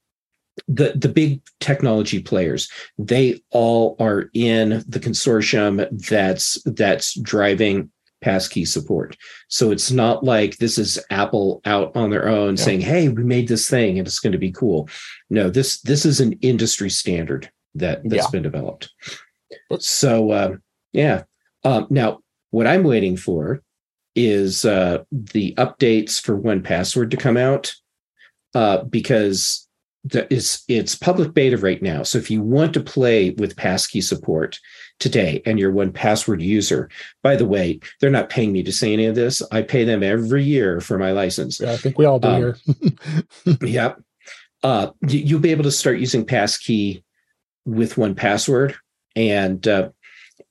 the the big technology players they all are in the consortium that's that's driving passkey support so it's not like this is apple out on their own yeah. saying hey we made this thing and it's going to be cool no this this is an industry standard that that's yeah. been developed so uh, yeah um, now what i'm waiting for is uh, the updates for 1Password to come out uh, because the, it's it's public beta right now. So if you want to play with passkey support today and you're 1Password user, by the way, they're not paying me to say any of this. I pay them every year for my license. Yeah, I think we all do um, here. *laughs* yep. Uh, you'll be able to start using passkey with 1Password and uh,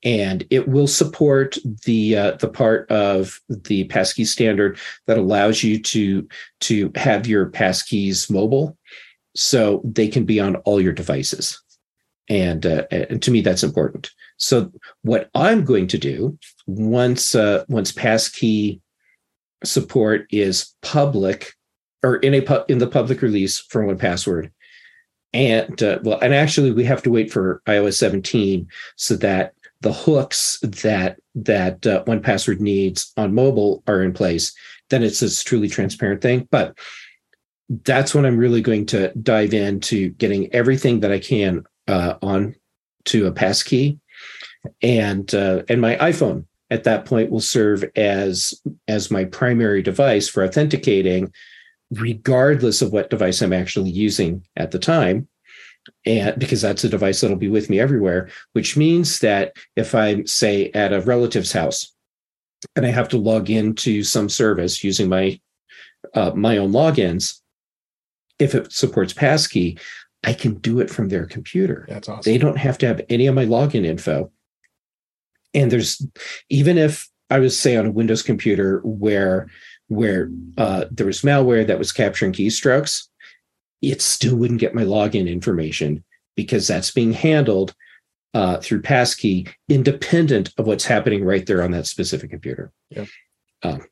and it will support the uh, the part of the passkey standard that allows you to to have your passkeys mobile, so they can be on all your devices, and, uh, and to me that's important. So what I'm going to do once uh, once passkey support is public or in a pu- in the public release for 1Password and uh, well and actually we have to wait for ios 17 so that the hooks that that uh, 1Password needs on mobile are in place, then it's this truly transparent thing. But that's when I'm really going to dive into getting everything that I can uh, on to a passkey, and uh, and my iPhone at that point will serve as as my primary device for authenticating regardless of what device I'm actually using at the time. And because that's a device that'll be with me everywhere, which means that if I'm, say, at a relative's house and I have to log into some service using my uh, my own logins, if it supports passkey, I can do it from their computer. That's awesome. They don't have to have any of my login info. And there's even if I was say on a Windows computer where where uh, there was malware that was capturing keystrokes, it still wouldn't get my login information because that's being handled uh, through passkey, independent of what's happening right there on that specific computer. Yeah. Um,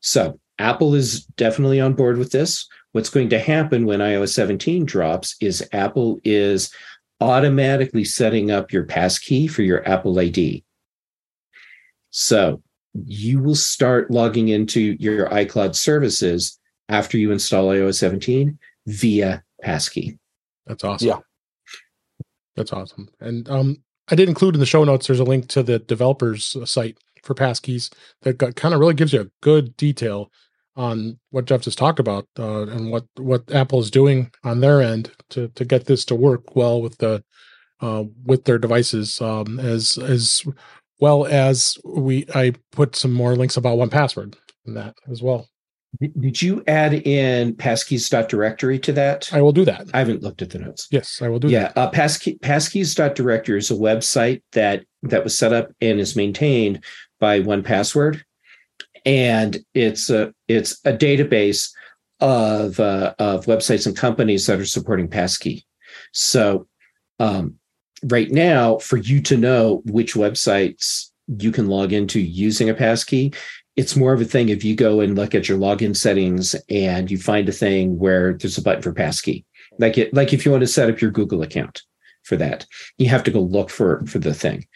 so Apple is definitely on board with this. What's going to happen when iOS 17 drops is Apple is automatically setting up your passkey for your Apple ID. So you will start logging into your iCloud services after you install iOS 17 via passkey. That's awesome. Yeah. That's awesome. And um, I did include in the show notes. There's a link to the developers site for passkeys that kind of really gives you a good detail on what Jeff just talked about uh, and what what Apple is doing on their end to to get this to work well with the uh, with their devices um, as as well as we I put some more links about 1Password in that as well. Did you add in passkeys.directory to that? I will do that. I haven't looked at the notes. Yes, I will do yeah, that. uh, passkey, passkeys.directory is a website that that was set up and is maintained by 1Password and it's a it's a database of uh, of websites and companies that are supporting passkey so um, right now for you to know which websites you can log into using a passkey it's more of a thing if you go and look at your login settings and you find a thing where there's a button for passkey. Like it like if you want to set up your google account for that you have to go look for for the thing.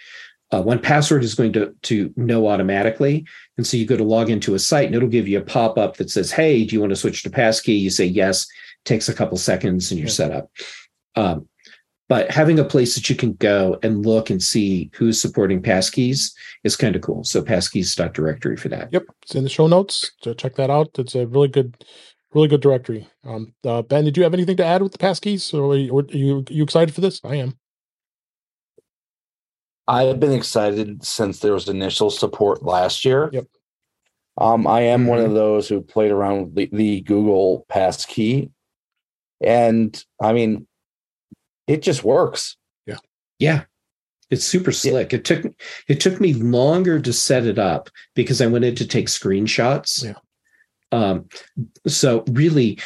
Uh, 1Password is going to to know automatically. And so you go to log into a site and it'll give you a pop-up that says hey do you want to switch to passkey? You say yes. Takes a couple seconds and you're Yeah. set up. Um, but having a place that you can go and look and see who's supporting passkeys is kind of cool so passkeys.directory for that Yep, it's in the show notes. So check that out. It's a really good, really good directory. Um, uh, ben, did you have anything to add with the passkeys? Or are you, are you you excited for this? I am. I've been excited since there was initial support last year. Yep. Um, I am one of those who played around with the, the Google Passkey, and I mean, it just works. Yeah. Yeah. It's super slick. It took it took me longer to set it up because I wanted to take screenshots. Yeah. Um, so really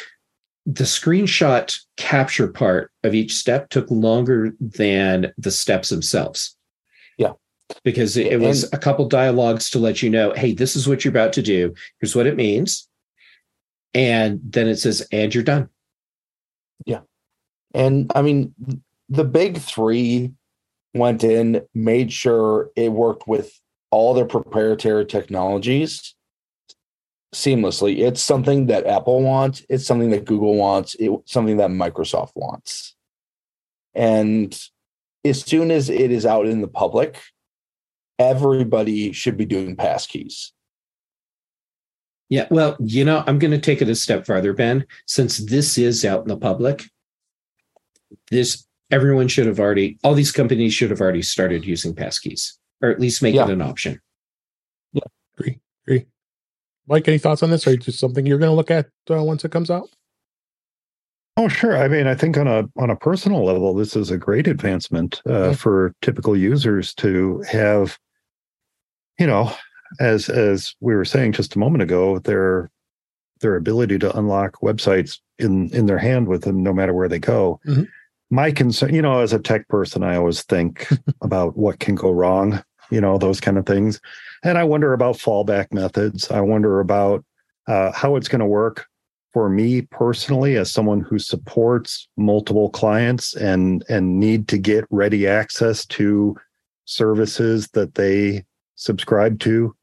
the screenshot capture part of each step took longer than the steps themselves. Yeah. Because it, it was And- a couple dialogues to let you know, hey, this is what you're about to do. Here's what it means. And then it says, and you're done. And I mean, the big three went in, made sure it worked with all their proprietary technologies seamlessly. It's something that Apple wants, it's something that Google wants, it's something that Microsoft wants. And as soon as it is out in the public, everybody should be doing passkeys. Yeah, well, you know, I'm going to take it a step farther, Ben. Since this is out in the public, this everyone should have already, all these companies should have already started using passkeys, or at least make Yeah. it an option. Yeah, agree. Agree. Mike, any thoughts on this? Or is this something you're going to look at uh, once it comes out? Oh, sure. I mean, I think on a on a personal level, this is a great advancement uh, Yeah. for typical users to have, you know, as as we were saying just a moment ago, their their ability to unlock websites in in their hand with them, no matter where they go. Mhm. My concern, you know, as a tech person, I always think *laughs* about what can go wrong, you know, those kind of things, and I wonder about fallback methods. I wonder about uh, how it's going to work for me personally as someone who supports multiple clients and and need to get ready access to services that they subscribe to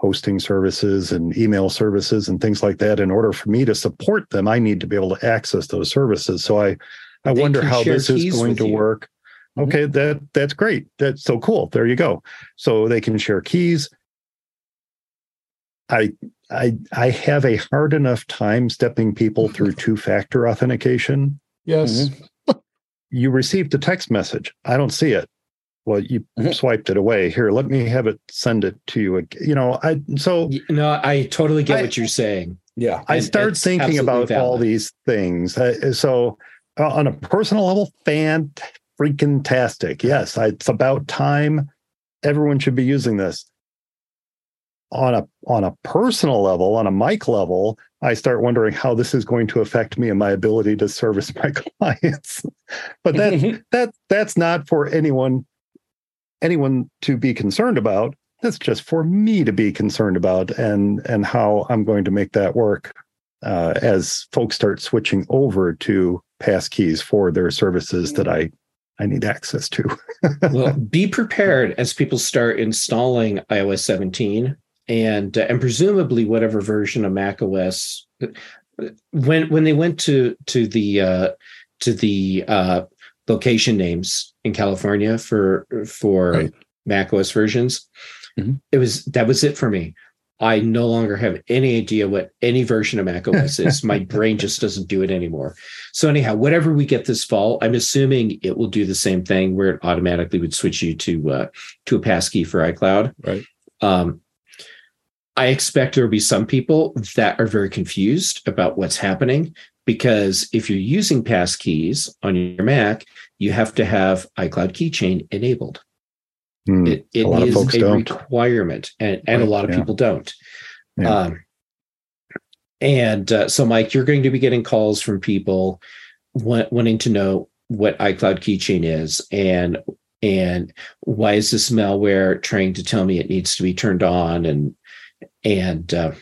hosting services and email services and things like that. In order for me to support them i need to be able to access those services. So i i They wonder how this is going to you. work Mhm. okay that that's great that's so cool there you go so they can share keys i I I have a hard enough time stepping people *laughs* through two factor authentication. Yes. Mm-hmm. You received a text message. I don't see it. Well, you Mhm. swiped it away. Here, let me have it send it to you. You know, I so No, I totally get I- what you're saying. Yeah. I start thinking about all these things. So, uh, on a personal level, fan freaking tastic. Yes, I, it's about time. Everyone should be using this. On a on a personal level, on a Mike level, I start wondering how this is going to affect me and my ability to service *laughs* my clients. but that *laughs* that that's not for anyone anyone to be concerned about that's just for me to be concerned about and and how i'm going to make that work uh, as folks start switching over to pass keys for their services that i i need access to *laughs* well, be prepared as people start installing iOS 17 and uh, and presumably whatever version of Mac OS. When when they went to to the uh, to the uh, location names in California for for Right. Mac OS versions, Mhm. it was that was it for me. I no longer have any idea what any version of Mac OS is. My *laughs* brain just doesn't do it anymore. So anyhow, whatever we get this fall, I'm assuming it will do the same thing where it automatically would switch you to uh, to a passkey for iCloud. Right. Um, I expect there will be some people that are very confused about what's happening because if you're using passkeys on your Mac, you have to have iCloud Keychain enabled. Hmm. It, it A is a don't. requirement, and, and a lot of yeah. people don't. Yeah. Um, and uh, so, Mike, you're going to be getting calls from people wa- wanting to know what iCloud Keychain is and and why is this malware trying to tell me it needs to be turned on and and uh,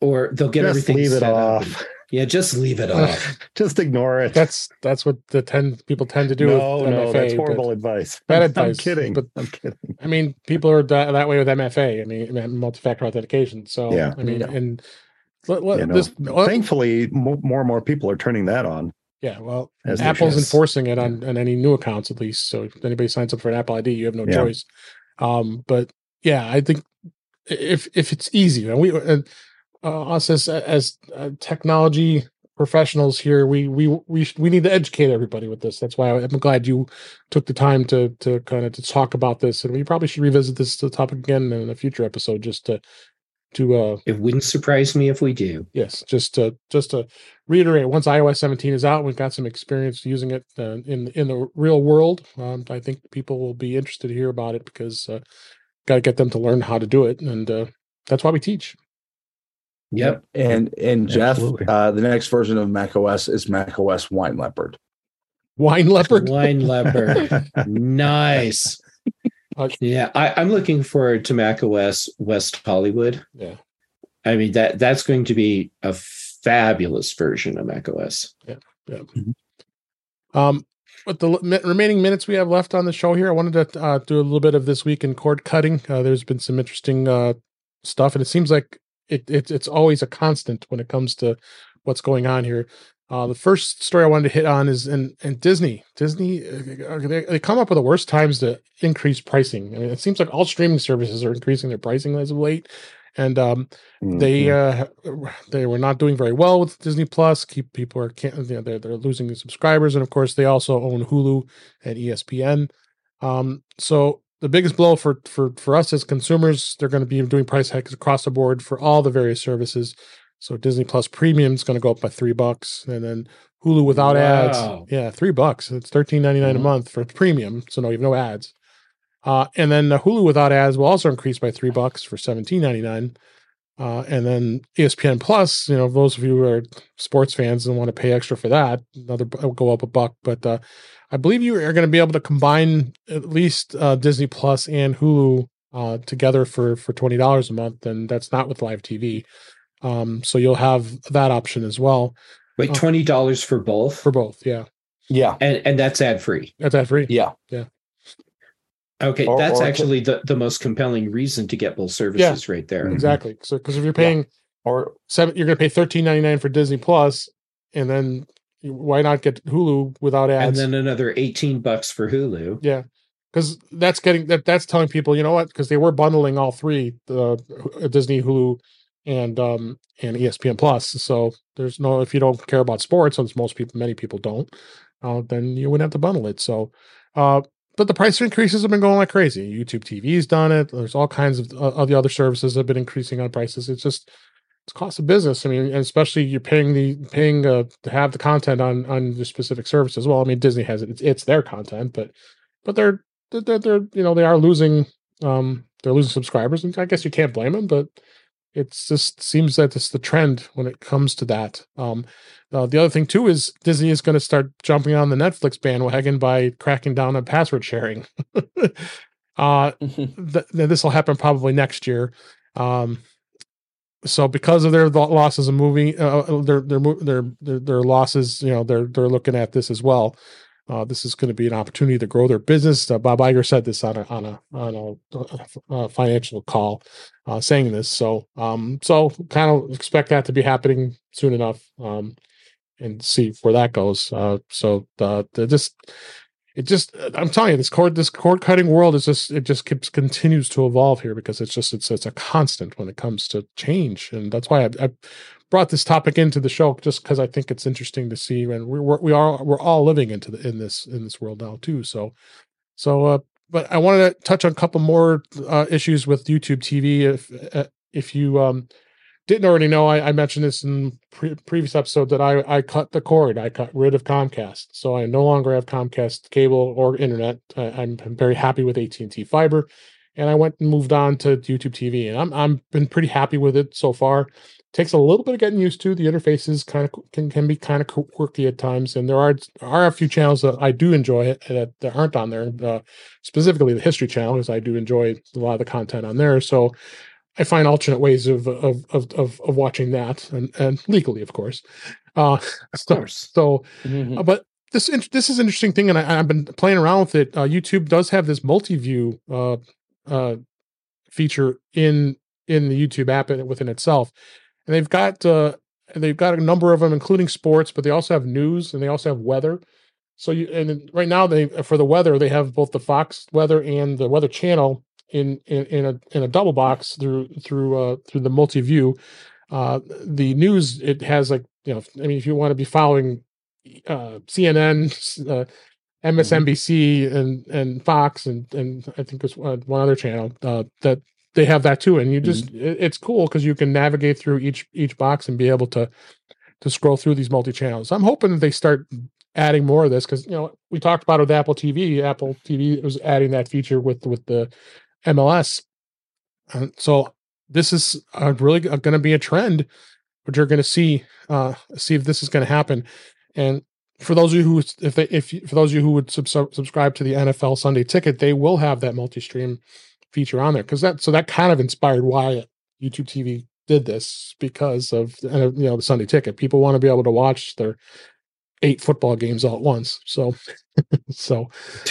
or they'll get just everything leave it set up and- off yeah, just leave it off. *laughs* just ignore it That's that's what the tend people tend to do. no with no that's horrible advice Bad *laughs* I'm kidding but- i'm kidding I mean, people are that, that way with MFA. I mean, multi-factor authentication. So Yeah. I mean, Yeah. and let, let You know, this, well, thankfully more and more people are turning that on yeah. Well, as Apple's enforcing it on, on any new accounts at least. So if anybody signs up for an Apple ID, you have no Yeah. choice. Um, but yeah, I think if if it's easy, and we and uh, us as as uh, technology professionals here, we we we we need to educate everybody with this. That's why I'm glad you took the time to to kind of to talk about this, and we probably should revisit this topic again in a future episode, just to to uh It wouldn't surprise me if we do. yes just to just to reiterate once ios 17 is out we've got some experience using it uh, in in the real world um, i think people will be interested to hear about it because uh, got to get them to learn how to do it and uh, that's why we teach Yep. And and Jeff, uh, the next version of Mac OS is Mac OS Wine Leopard. wine leopard Wine leopard. *laughs* nice. Yeah, I, I'm looking forward to Mac OS West Hollywood. yeah I mean that that's going to be a fabulous version of Mac OS. um with the mi- remaining minutes we have left on the show here i wanted to uh, do a little bit of this week in cord cutting uh, there's been some interesting uh, stuff and it seems like it, it it's always a constant when it comes to what's going on here uh, the first story i wanted to hit on is in, in disney disney uh, they, they come up with the worst times to increase pricing I mean, it seems like all streaming services are increasing their pricing as of late and um, they Mhm. uh they were not doing very well with Disney Plus. Keep people are can't you know, they're they're losing subscribers, and of course they also own Hulu and ESPN. Um, so the biggest blow for for for us as consumers, they're going to be doing price hikes across the board for all the various services. So Disney Plus Premium is going to go up by three bucks, and then Hulu without ads, yeah, three bucks. It's thirteen ninety nine Mhm. a month for premium. So no, you have no ads. Uh, and then the Hulu without ads will also increase by three bucks for seventeen ninety nine. Uh, and then ESPN Plus, you know, those of you who are sports fans and want to pay extra for that, another will go up a buck. But uh, I believe you are going to be able to combine at least uh, Disney Plus and Hulu uh, together for for twenty dollars a month, and that's not with live TV. Um, so you'll have that option as well Wait, Oh. twenty dollars for both, for both. Yeah, Yeah. and and that's ad free. that's ad free. Yeah, yeah. Okay, Or- that's or- actually the the most compelling reason to get both services yeah, right there. Mhm. Exactly. So because if you're paying Or seven, you're going to pay thirteen ninety nine for Disney Plus, and then why not get Hulu without ads? And then another eighteen bucks for Hulu. yeah, because that's getting that that's telling people you know what because they were bundling all three the uh, Disney Hulu and um and ESPN Plus. So there's no if you don't care about sports, as most people many people don't, uh, then you wouldn't have to bundle it. So uh but the price increases have been going like crazy. YouTube TV's done it. There's all kinds of uh, of the other services have been increasing on prices. It's just it's cost of business. I mean, especially you're paying the paying uh, to have the content on on the specific services. Well, I mean, Disney has it; it's, it's their content, but but they're, they're they're you know they are losing um they're losing subscribers, and I guess you can't blame them. But it just seems that it's the trend when it comes to that. Um, uh, the other thing too is Disney is going to start jumping on the Netflix bandwagon by cracking down on password sharing. *laughs* uh, *laughs* th- this will happen probably next year. Um, so because of their losses of moving, uh, uh, their, their their their their losses, you know, they're they're looking at this as well. Uh, this is going to be an opportunity to grow their business. Uh, Bob Iger said this on a on a on a, a financial call, uh, saying this. So um, so kind of expect that to be happening soon enough, um, and see where that goes. Uh, so the, the just it just i'm telling you this cord this cord cutting world is just it just keeps continues to evolve here because it's just it's it's a constant when it comes to change and that's why i, I brought this topic into the show just because i think it's interesting to see and we're, we're we are we're all living into the in this in this world now too so so uh but i wanted to touch on a couple more uh issues with youtube tv if uh, if you um didn't already know, I, I mentioned this in pre- previous episode that I, I cut the cord. I got rid of Comcast, so I no longer have Comcast cable or internet. I, I'm, I'm very happy with AT and T fiber, and I went and moved on to YouTube TV, and I'm I'm been pretty happy with it so far. Takes a little bit of getting used to. The interfaces kind of can can be kind of quirky at times, and there are are a few channels that I do enjoy that, that aren't on there. Uh, specifically, the History Channel, because I do enjoy a lot of the content on there. So I find alternate ways of of of of, of watching that, and, and legally, of course. Uh, of so, course. So, mm-hmm. uh, but this this is an interesting thing, and I, have been playing around with it. Uh, YouTube does have this multi-view uh, uh, feature in in the YouTube app within itself, and they've got uh, they've got a number of them, including sports, but they also have news and they also have weather. So you and right now they for the weather they have both the Fox weather and the Weather Channel in in, in a in a double box through through uh, through the multi view. Uh, the news it has like you know I mean if you want to be following uh, CNN, uh, MSNBC, mm-hmm. and and Fox, and and I think there's one other channel uh, that they have that too, and you just mm-hmm. it's cool because you can navigate through each each box and be able to to scroll through these multi channels. I'm hoping that they start adding more of this because you know we talked about it with Apple TV. Apple TV was adding that feature with with the MLS. Uh, so this is uh, really going to be a trend, which you're going to see uh, see if this is going to happen. And for those of you who, if they, if for those of you who would sub- subscribe to the NFL Sunday Ticket, they will have that multi-stream feature on there because that so that kind of inspired why YouTube TV did this because of you know the Sunday Ticket. People want to be able to watch their eight football games all at once. So, *laughs* so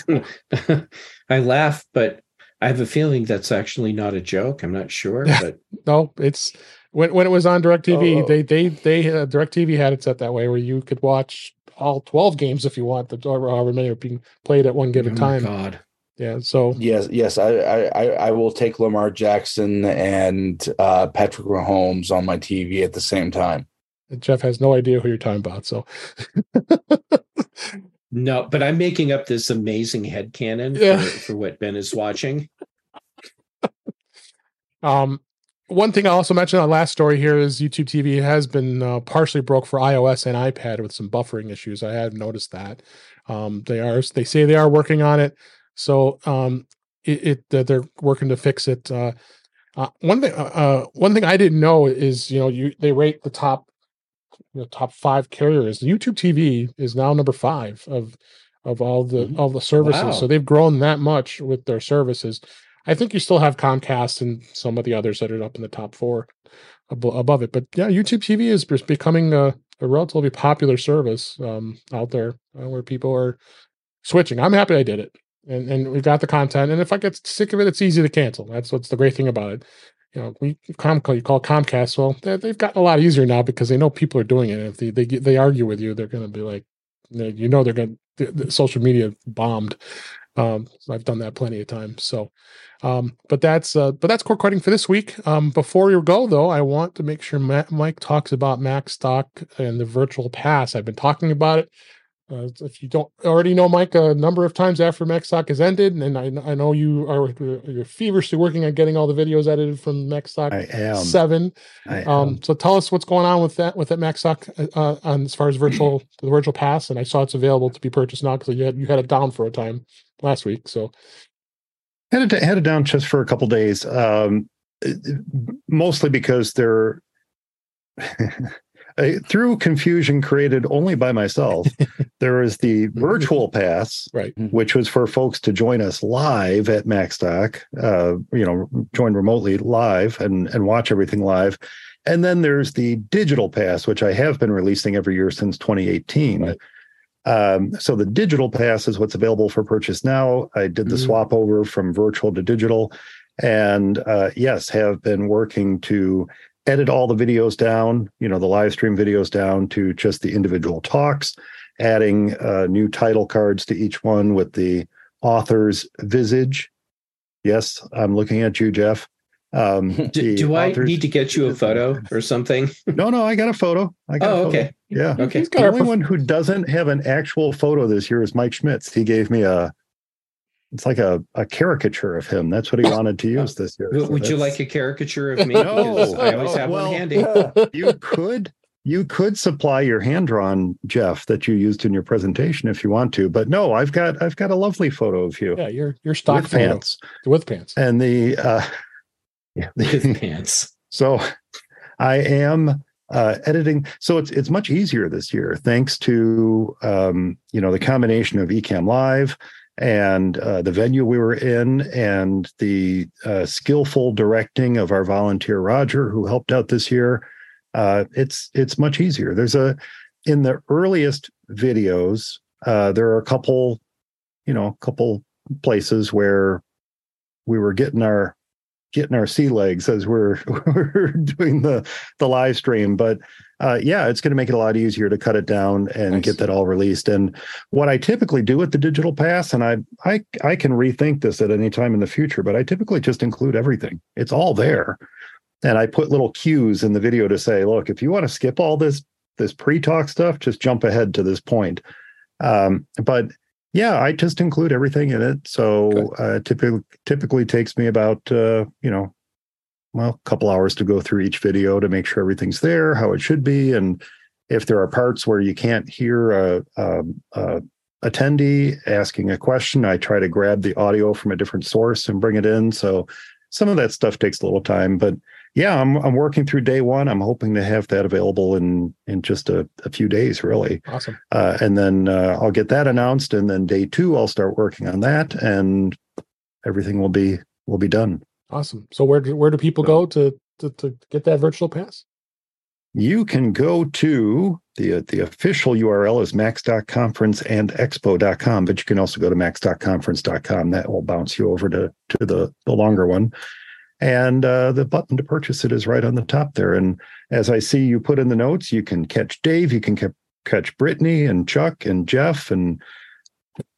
*laughs* I laugh, but I have a feeling that's actually not a joke. I'm not sure, but no, it's when when it was on Directv, oh. they they they uh, Directv had it set that way where you could watch all 12 games if you want, the however many are being played at one given oh time. God. Yeah. So yes, yes, I, I I will take Lamar Jackson and uh, Patrick Mahomes on my TV at the same time. Jeff has no idea who you're talking about. So *laughs* No, but I'm making up this amazing head canon yeah. for, for what Ben is watching. *laughs* um, one thing I also mentioned on last story here is YouTube TV has been uh, partially broke for iOS and iPad with some buffering issues. I have noticed that. Um, they are they say they are working on it, so um, it, it they're working to fix it. Uh, uh, one thing uh, uh, one thing I didn't know is you know you they rate the top you know, top five carriers. YouTube TV is now number five of of all the mm-hmm. all the services. Wow. So they've grown that much with their services. I think you still have Comcast and some of the others that are up in the top four above it. But yeah, YouTube TV is becoming a, a relatively popular service um, out there uh, where people are switching. I'm happy I did it. And, and we've got the content. And if I get sick of it, it's easy to cancel. That's what's the great thing about it you know, we Comcast, you call Comcast. Well, they, have gotten a lot easier now because they know people are doing it. And If they they, they argue with you, they're going to be like, you know, they're going to the social media bombed. Um, so I've done that plenty of times. So, um, but that's uh, but that's cord cutting for this week. Um, before we go though, I want to make sure Mike talks about Macstock and the virtual pass. I've been talking about it. Uh, if you don't already know Mike, a number of times after Macstock has ended, and I, I know you are you're feverishly working on getting all the videos edited from Macstock I am. seven. I Um, am. so tell us what's going on with that with that Macstock uh, on as far as virtual *clears throat* the virtual pass, and I saw it's available to be purchased now because you had you had it down for a time last week. So had it had it down just for a couple days um mostly because they're *laughs* through confusion created only by myself there is the virtual pass right, which was for folks to join us live at macstock uh you know join remotely live and and watch everything live and then there's the digital pass which i have been releasing every year since 2018 Right. um, so the digital pass is what's available for purchase now. I did the Mm. swap over from virtual to digital, and uh, yes, have been working to edit all the videos down. You know, the live stream videos down to just the individual talks, adding uh, new title cards to each one with the author's visage. Yes, I'm looking at you, Jeff. Um, *laughs* Do, do I need to get you a photo or something? *laughs* No, no, I got a photo. I got a Oh, photo. okay. Yeah. Okay. The only prof- one who doesn't have an actual photo this year is Mike Schmitz. He gave me a, it's like a, a caricature of him. That's what he wanted to use this year. Would So would you like a caricature of *laughs* me? No. Because I always have Well, one handy. You could, you could supply your hand drawn Jeff that you used in your presentation if you want to, but no, I've got, I've got a lovely photo of you yeah, your your stock with photo pants with pants. and the, uh, yeah, With *laughs* pants. So I am uh, editing. So it's it's much easier this year thanks to um, you know the combination of Ecamm Live and uh, the venue we were in and the uh, skillful directing of our volunteer Roger who helped out this year. Uh, it's it's much easier. There's a in the earliest videos uh, there are a couple you know a couple places where we were getting our getting our sea legs as we're *laughs* we're doing the the live stream but uh yeah it's going to make it a lot easier to cut it down and Nice. get that all released and what i typically do with the digital pass and i i i can rethink this at any time in the future but i typically just include everything it's all there and i put little cues in the video to say look if you want to skip all this this pre-talk stuff just jump ahead to this point um but yeah, I just include everything in it. So uh, typically, typically takes me about uh, you know, well, a couple hours to go through each video to make sure everything's there, how it should be, and if there are parts where you can't hear a, a, a attendee asking a question, I try to grab the audio from a different source and bring it in. So some of that stuff takes a little time, but yeah, I'm I'm working through day one. I'm hoping to have that available in in just a, a few days, really Awesome. uh, and then uh, I'll get that announced, and then day two I'll start working on that, and everything will be will be done. Awesome. So where do, where do people go to, to to get that virtual pass? You can go to the the official URL is macstockconferenceandexpo.com, but you can also go to macstockconference.com. That will bounce you over to to the the longer one. And uh, the button to purchase it is right on the top there. And as I see you put in the notes, you can catch Dave, you can ca- catch Brittany and Chuck and Jeff and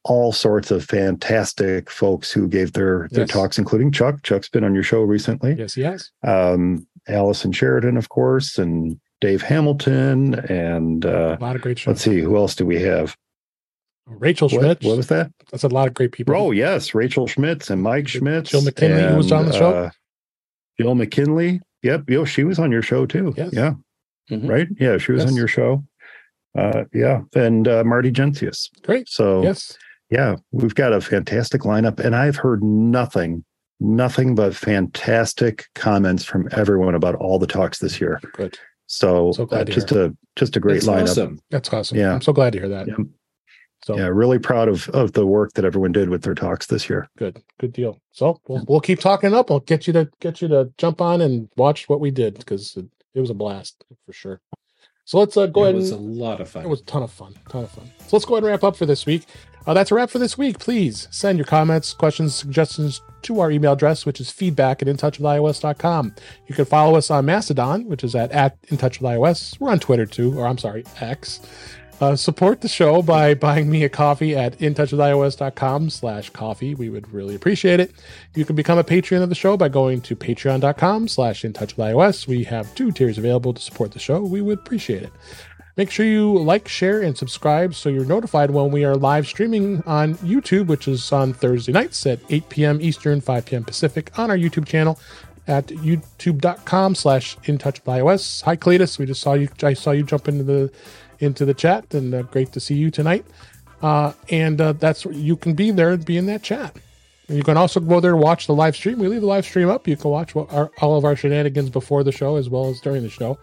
all sorts of fantastic folks who gave their their Yes. talks, including Chuck. Chuck's been on your show recently Yes, yes. um, Allison Sheridan, of course, and Dave Hamilton, and uh, A lot of great shows. let's see, who else do we have? Rachel Schmidt. what was that? That's a lot of great people. Oh, yes, Rachel Schmitz and Mike Schmitz. Jill McKinney, who was on the show. uh, Jill McKinney. Yep, yo, she was on your show too. Yes. Yeah, Mhm. right. Yeah, she was on your show. Uh, yeah, and uh, Marty Jencius. Great. So Yes. yeah, we've got a fantastic lineup, and I've heard nothing, nothing but fantastic comments from everyone about all the talks this year. Good. So, So glad uh, to just a just a great That's lineup. awesome. That's awesome. Yeah. I'm so glad to hear that. Yeah. So Yeah, really proud of of the work that everyone did with their talks this year. good. Good deal. So we'll we'll keep talking up. I'll get you to get you to jump on and watch what we did because it, it was a blast for sure. So let's uh, go it ahead It was a lot of fun. It was a ton of fun. Ton of fun. So let's go ahead and wrap up for this week. Uh, that's a wrap for this week. Please send your comments, questions, suggestions to our email address, which is feedback at intouchwithios.com. You can follow us on Mastodon, which is at, at intouchwithios. We're on Twitter too, or I'm sorry, X. Uh, support the show by buying me a coffee at intouchwithios.com slash coffee. We would really appreciate it. You can become a patron of the show by going to patreon.com slash intouchwithios. We have two tiers available to support the show. We would appreciate it. Make sure you like, share, and subscribe so you're notified when we are live streaming on YouTube, which is on Thursday nights at 8 p.m. Eastern, 5 p.m. Pacific on our YouTube channel at youtube.com slash in. Hi Cletus, we just saw you I saw you jump into the into the chat and uh, great to see you tonight. Uh, and uh, that's you can be there and be in that chat. You can also go there and watch the live stream. We leave the live stream up. You can watch our, all of our shenanigans before the show as well as during the show,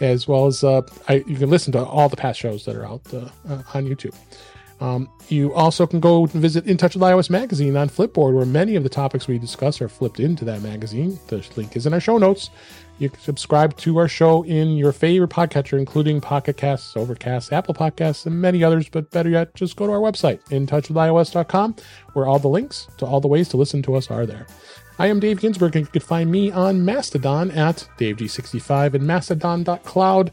as well as uh, I, you can listen to all the past shows that are out uh, uh, on YouTube. Um, you also can go and visit In Touch with iOS magazine on Flipboard, where many of the topics we discuss are flipped into that magazine. The link is in our show notes. You can subscribe to our show in your favorite podcatcher, including Pocket Casts, Overcast, Apple Podcasts, and many others. But better yet, just go to our website, intouchwithios.com, where all the links to all the ways to listen to us are there. I am Dave Ginsburg, and you can find me on Mastodon at DaveG65 and Mastodon.cloud.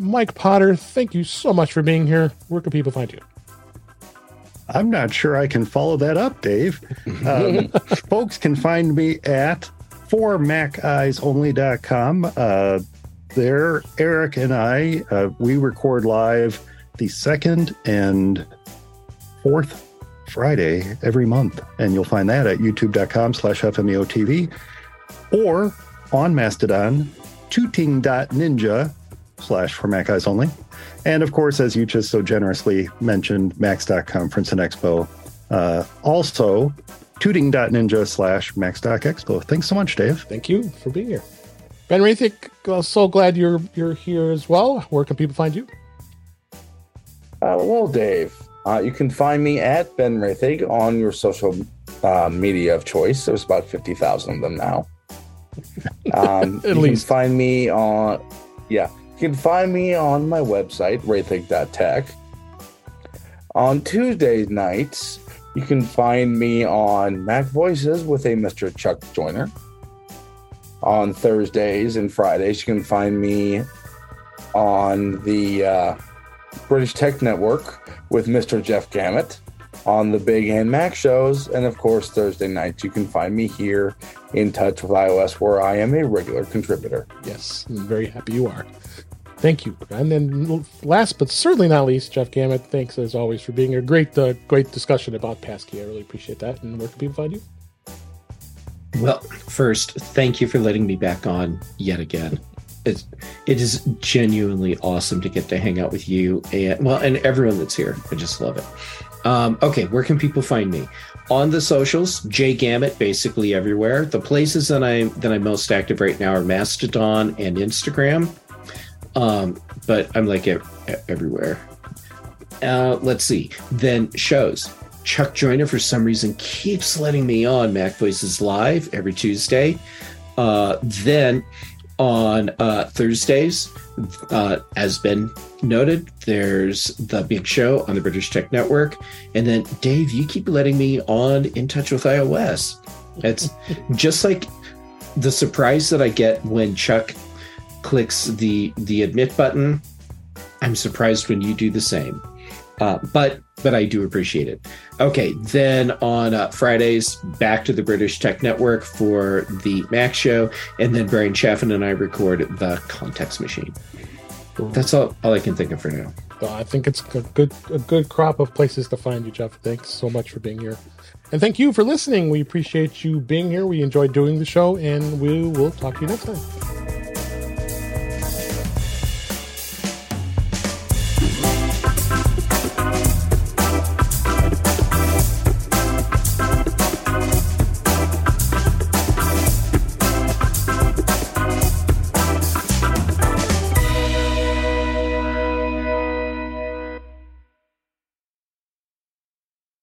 Mike Potter, thank you so much for being here. Where can people find you? I'm not sure I can follow that up, Dave. *laughs* Um, folks can find me at formaceyesonly.com. Uh, there, Eric and I, uh, we record live the second and fourth Friday every month. And you'll find that at youtube.com slash FMEOTV or on Mastodon, tooting.ninja slash for Mac Eyes Only. And of course, as you just so generously mentioned, Macstock Conference and Expo. Uh, also, tooting.ninja slash macstockexpo. Thanks so much, Dave. Thank you for being here. Ben Roethig, well, so glad you're you're here as well. Where can people find you? Uh, well, Dave, uh, you can find me at Ben Roethig on your social uh, media of choice. There's about 50,000 of them now. *laughs* Um, At you least. can find me on, yeah, you can find me on my website, roethig.tech. On Tuesday nights, you can find me on Mac Voices with a Mr. Chuck Joyner. On Thursdays and Fridays, you can find me on the uh, British Tech Network with Mr. Jeff Gamet on the Big and Mac shows. And of course, Thursday nights, you can find me here in touch with iOS, where I am a regular contributor. Yes, I'm very happy you are. Thank you. And then last but certainly not least, Jeff Gamet, thanks as always for being here. Great, uh, great discussion about Passkey. I really appreciate that. And where can people find you? Well, first, thank you for letting me back on yet again. *laughs* It's, it is genuinely awesome to get to hang out with you and well, and everyone that's here. I just love it. Um, okay, where can people find me? On the socials, Jay Gamet, basically everywhere. The places that I that I'm most active right now are Mastodon and Instagram. Um, but I'm like ev- everywhere. Uh, let's see. Then shows. Chuck Joyner, for some reason, keeps letting me on Mac Voices Live every Tuesday. Uh, then on uh, Thursdays, uh, as been noted, there's the big show on the British Tech Network. And then, Dave, you keep letting me on In Touch with iOS. It's *laughs* just like the surprise that I get when Chuck clicks the the admit button. I'm surprised when you do the same. Uh, but but I do appreciate it. Okay, then on uh, Fridays, back to the British Tech Network for the Mac Show, and then Bryan Chaffin and I record the Context Machine. That's all, all I can think of for now. I think it's a good a good crop of places to find you, Jeff. Thanks so much for being here. And thank you for listening. We appreciate you being here. We enjoyed doing the show, and we will talk to you next time.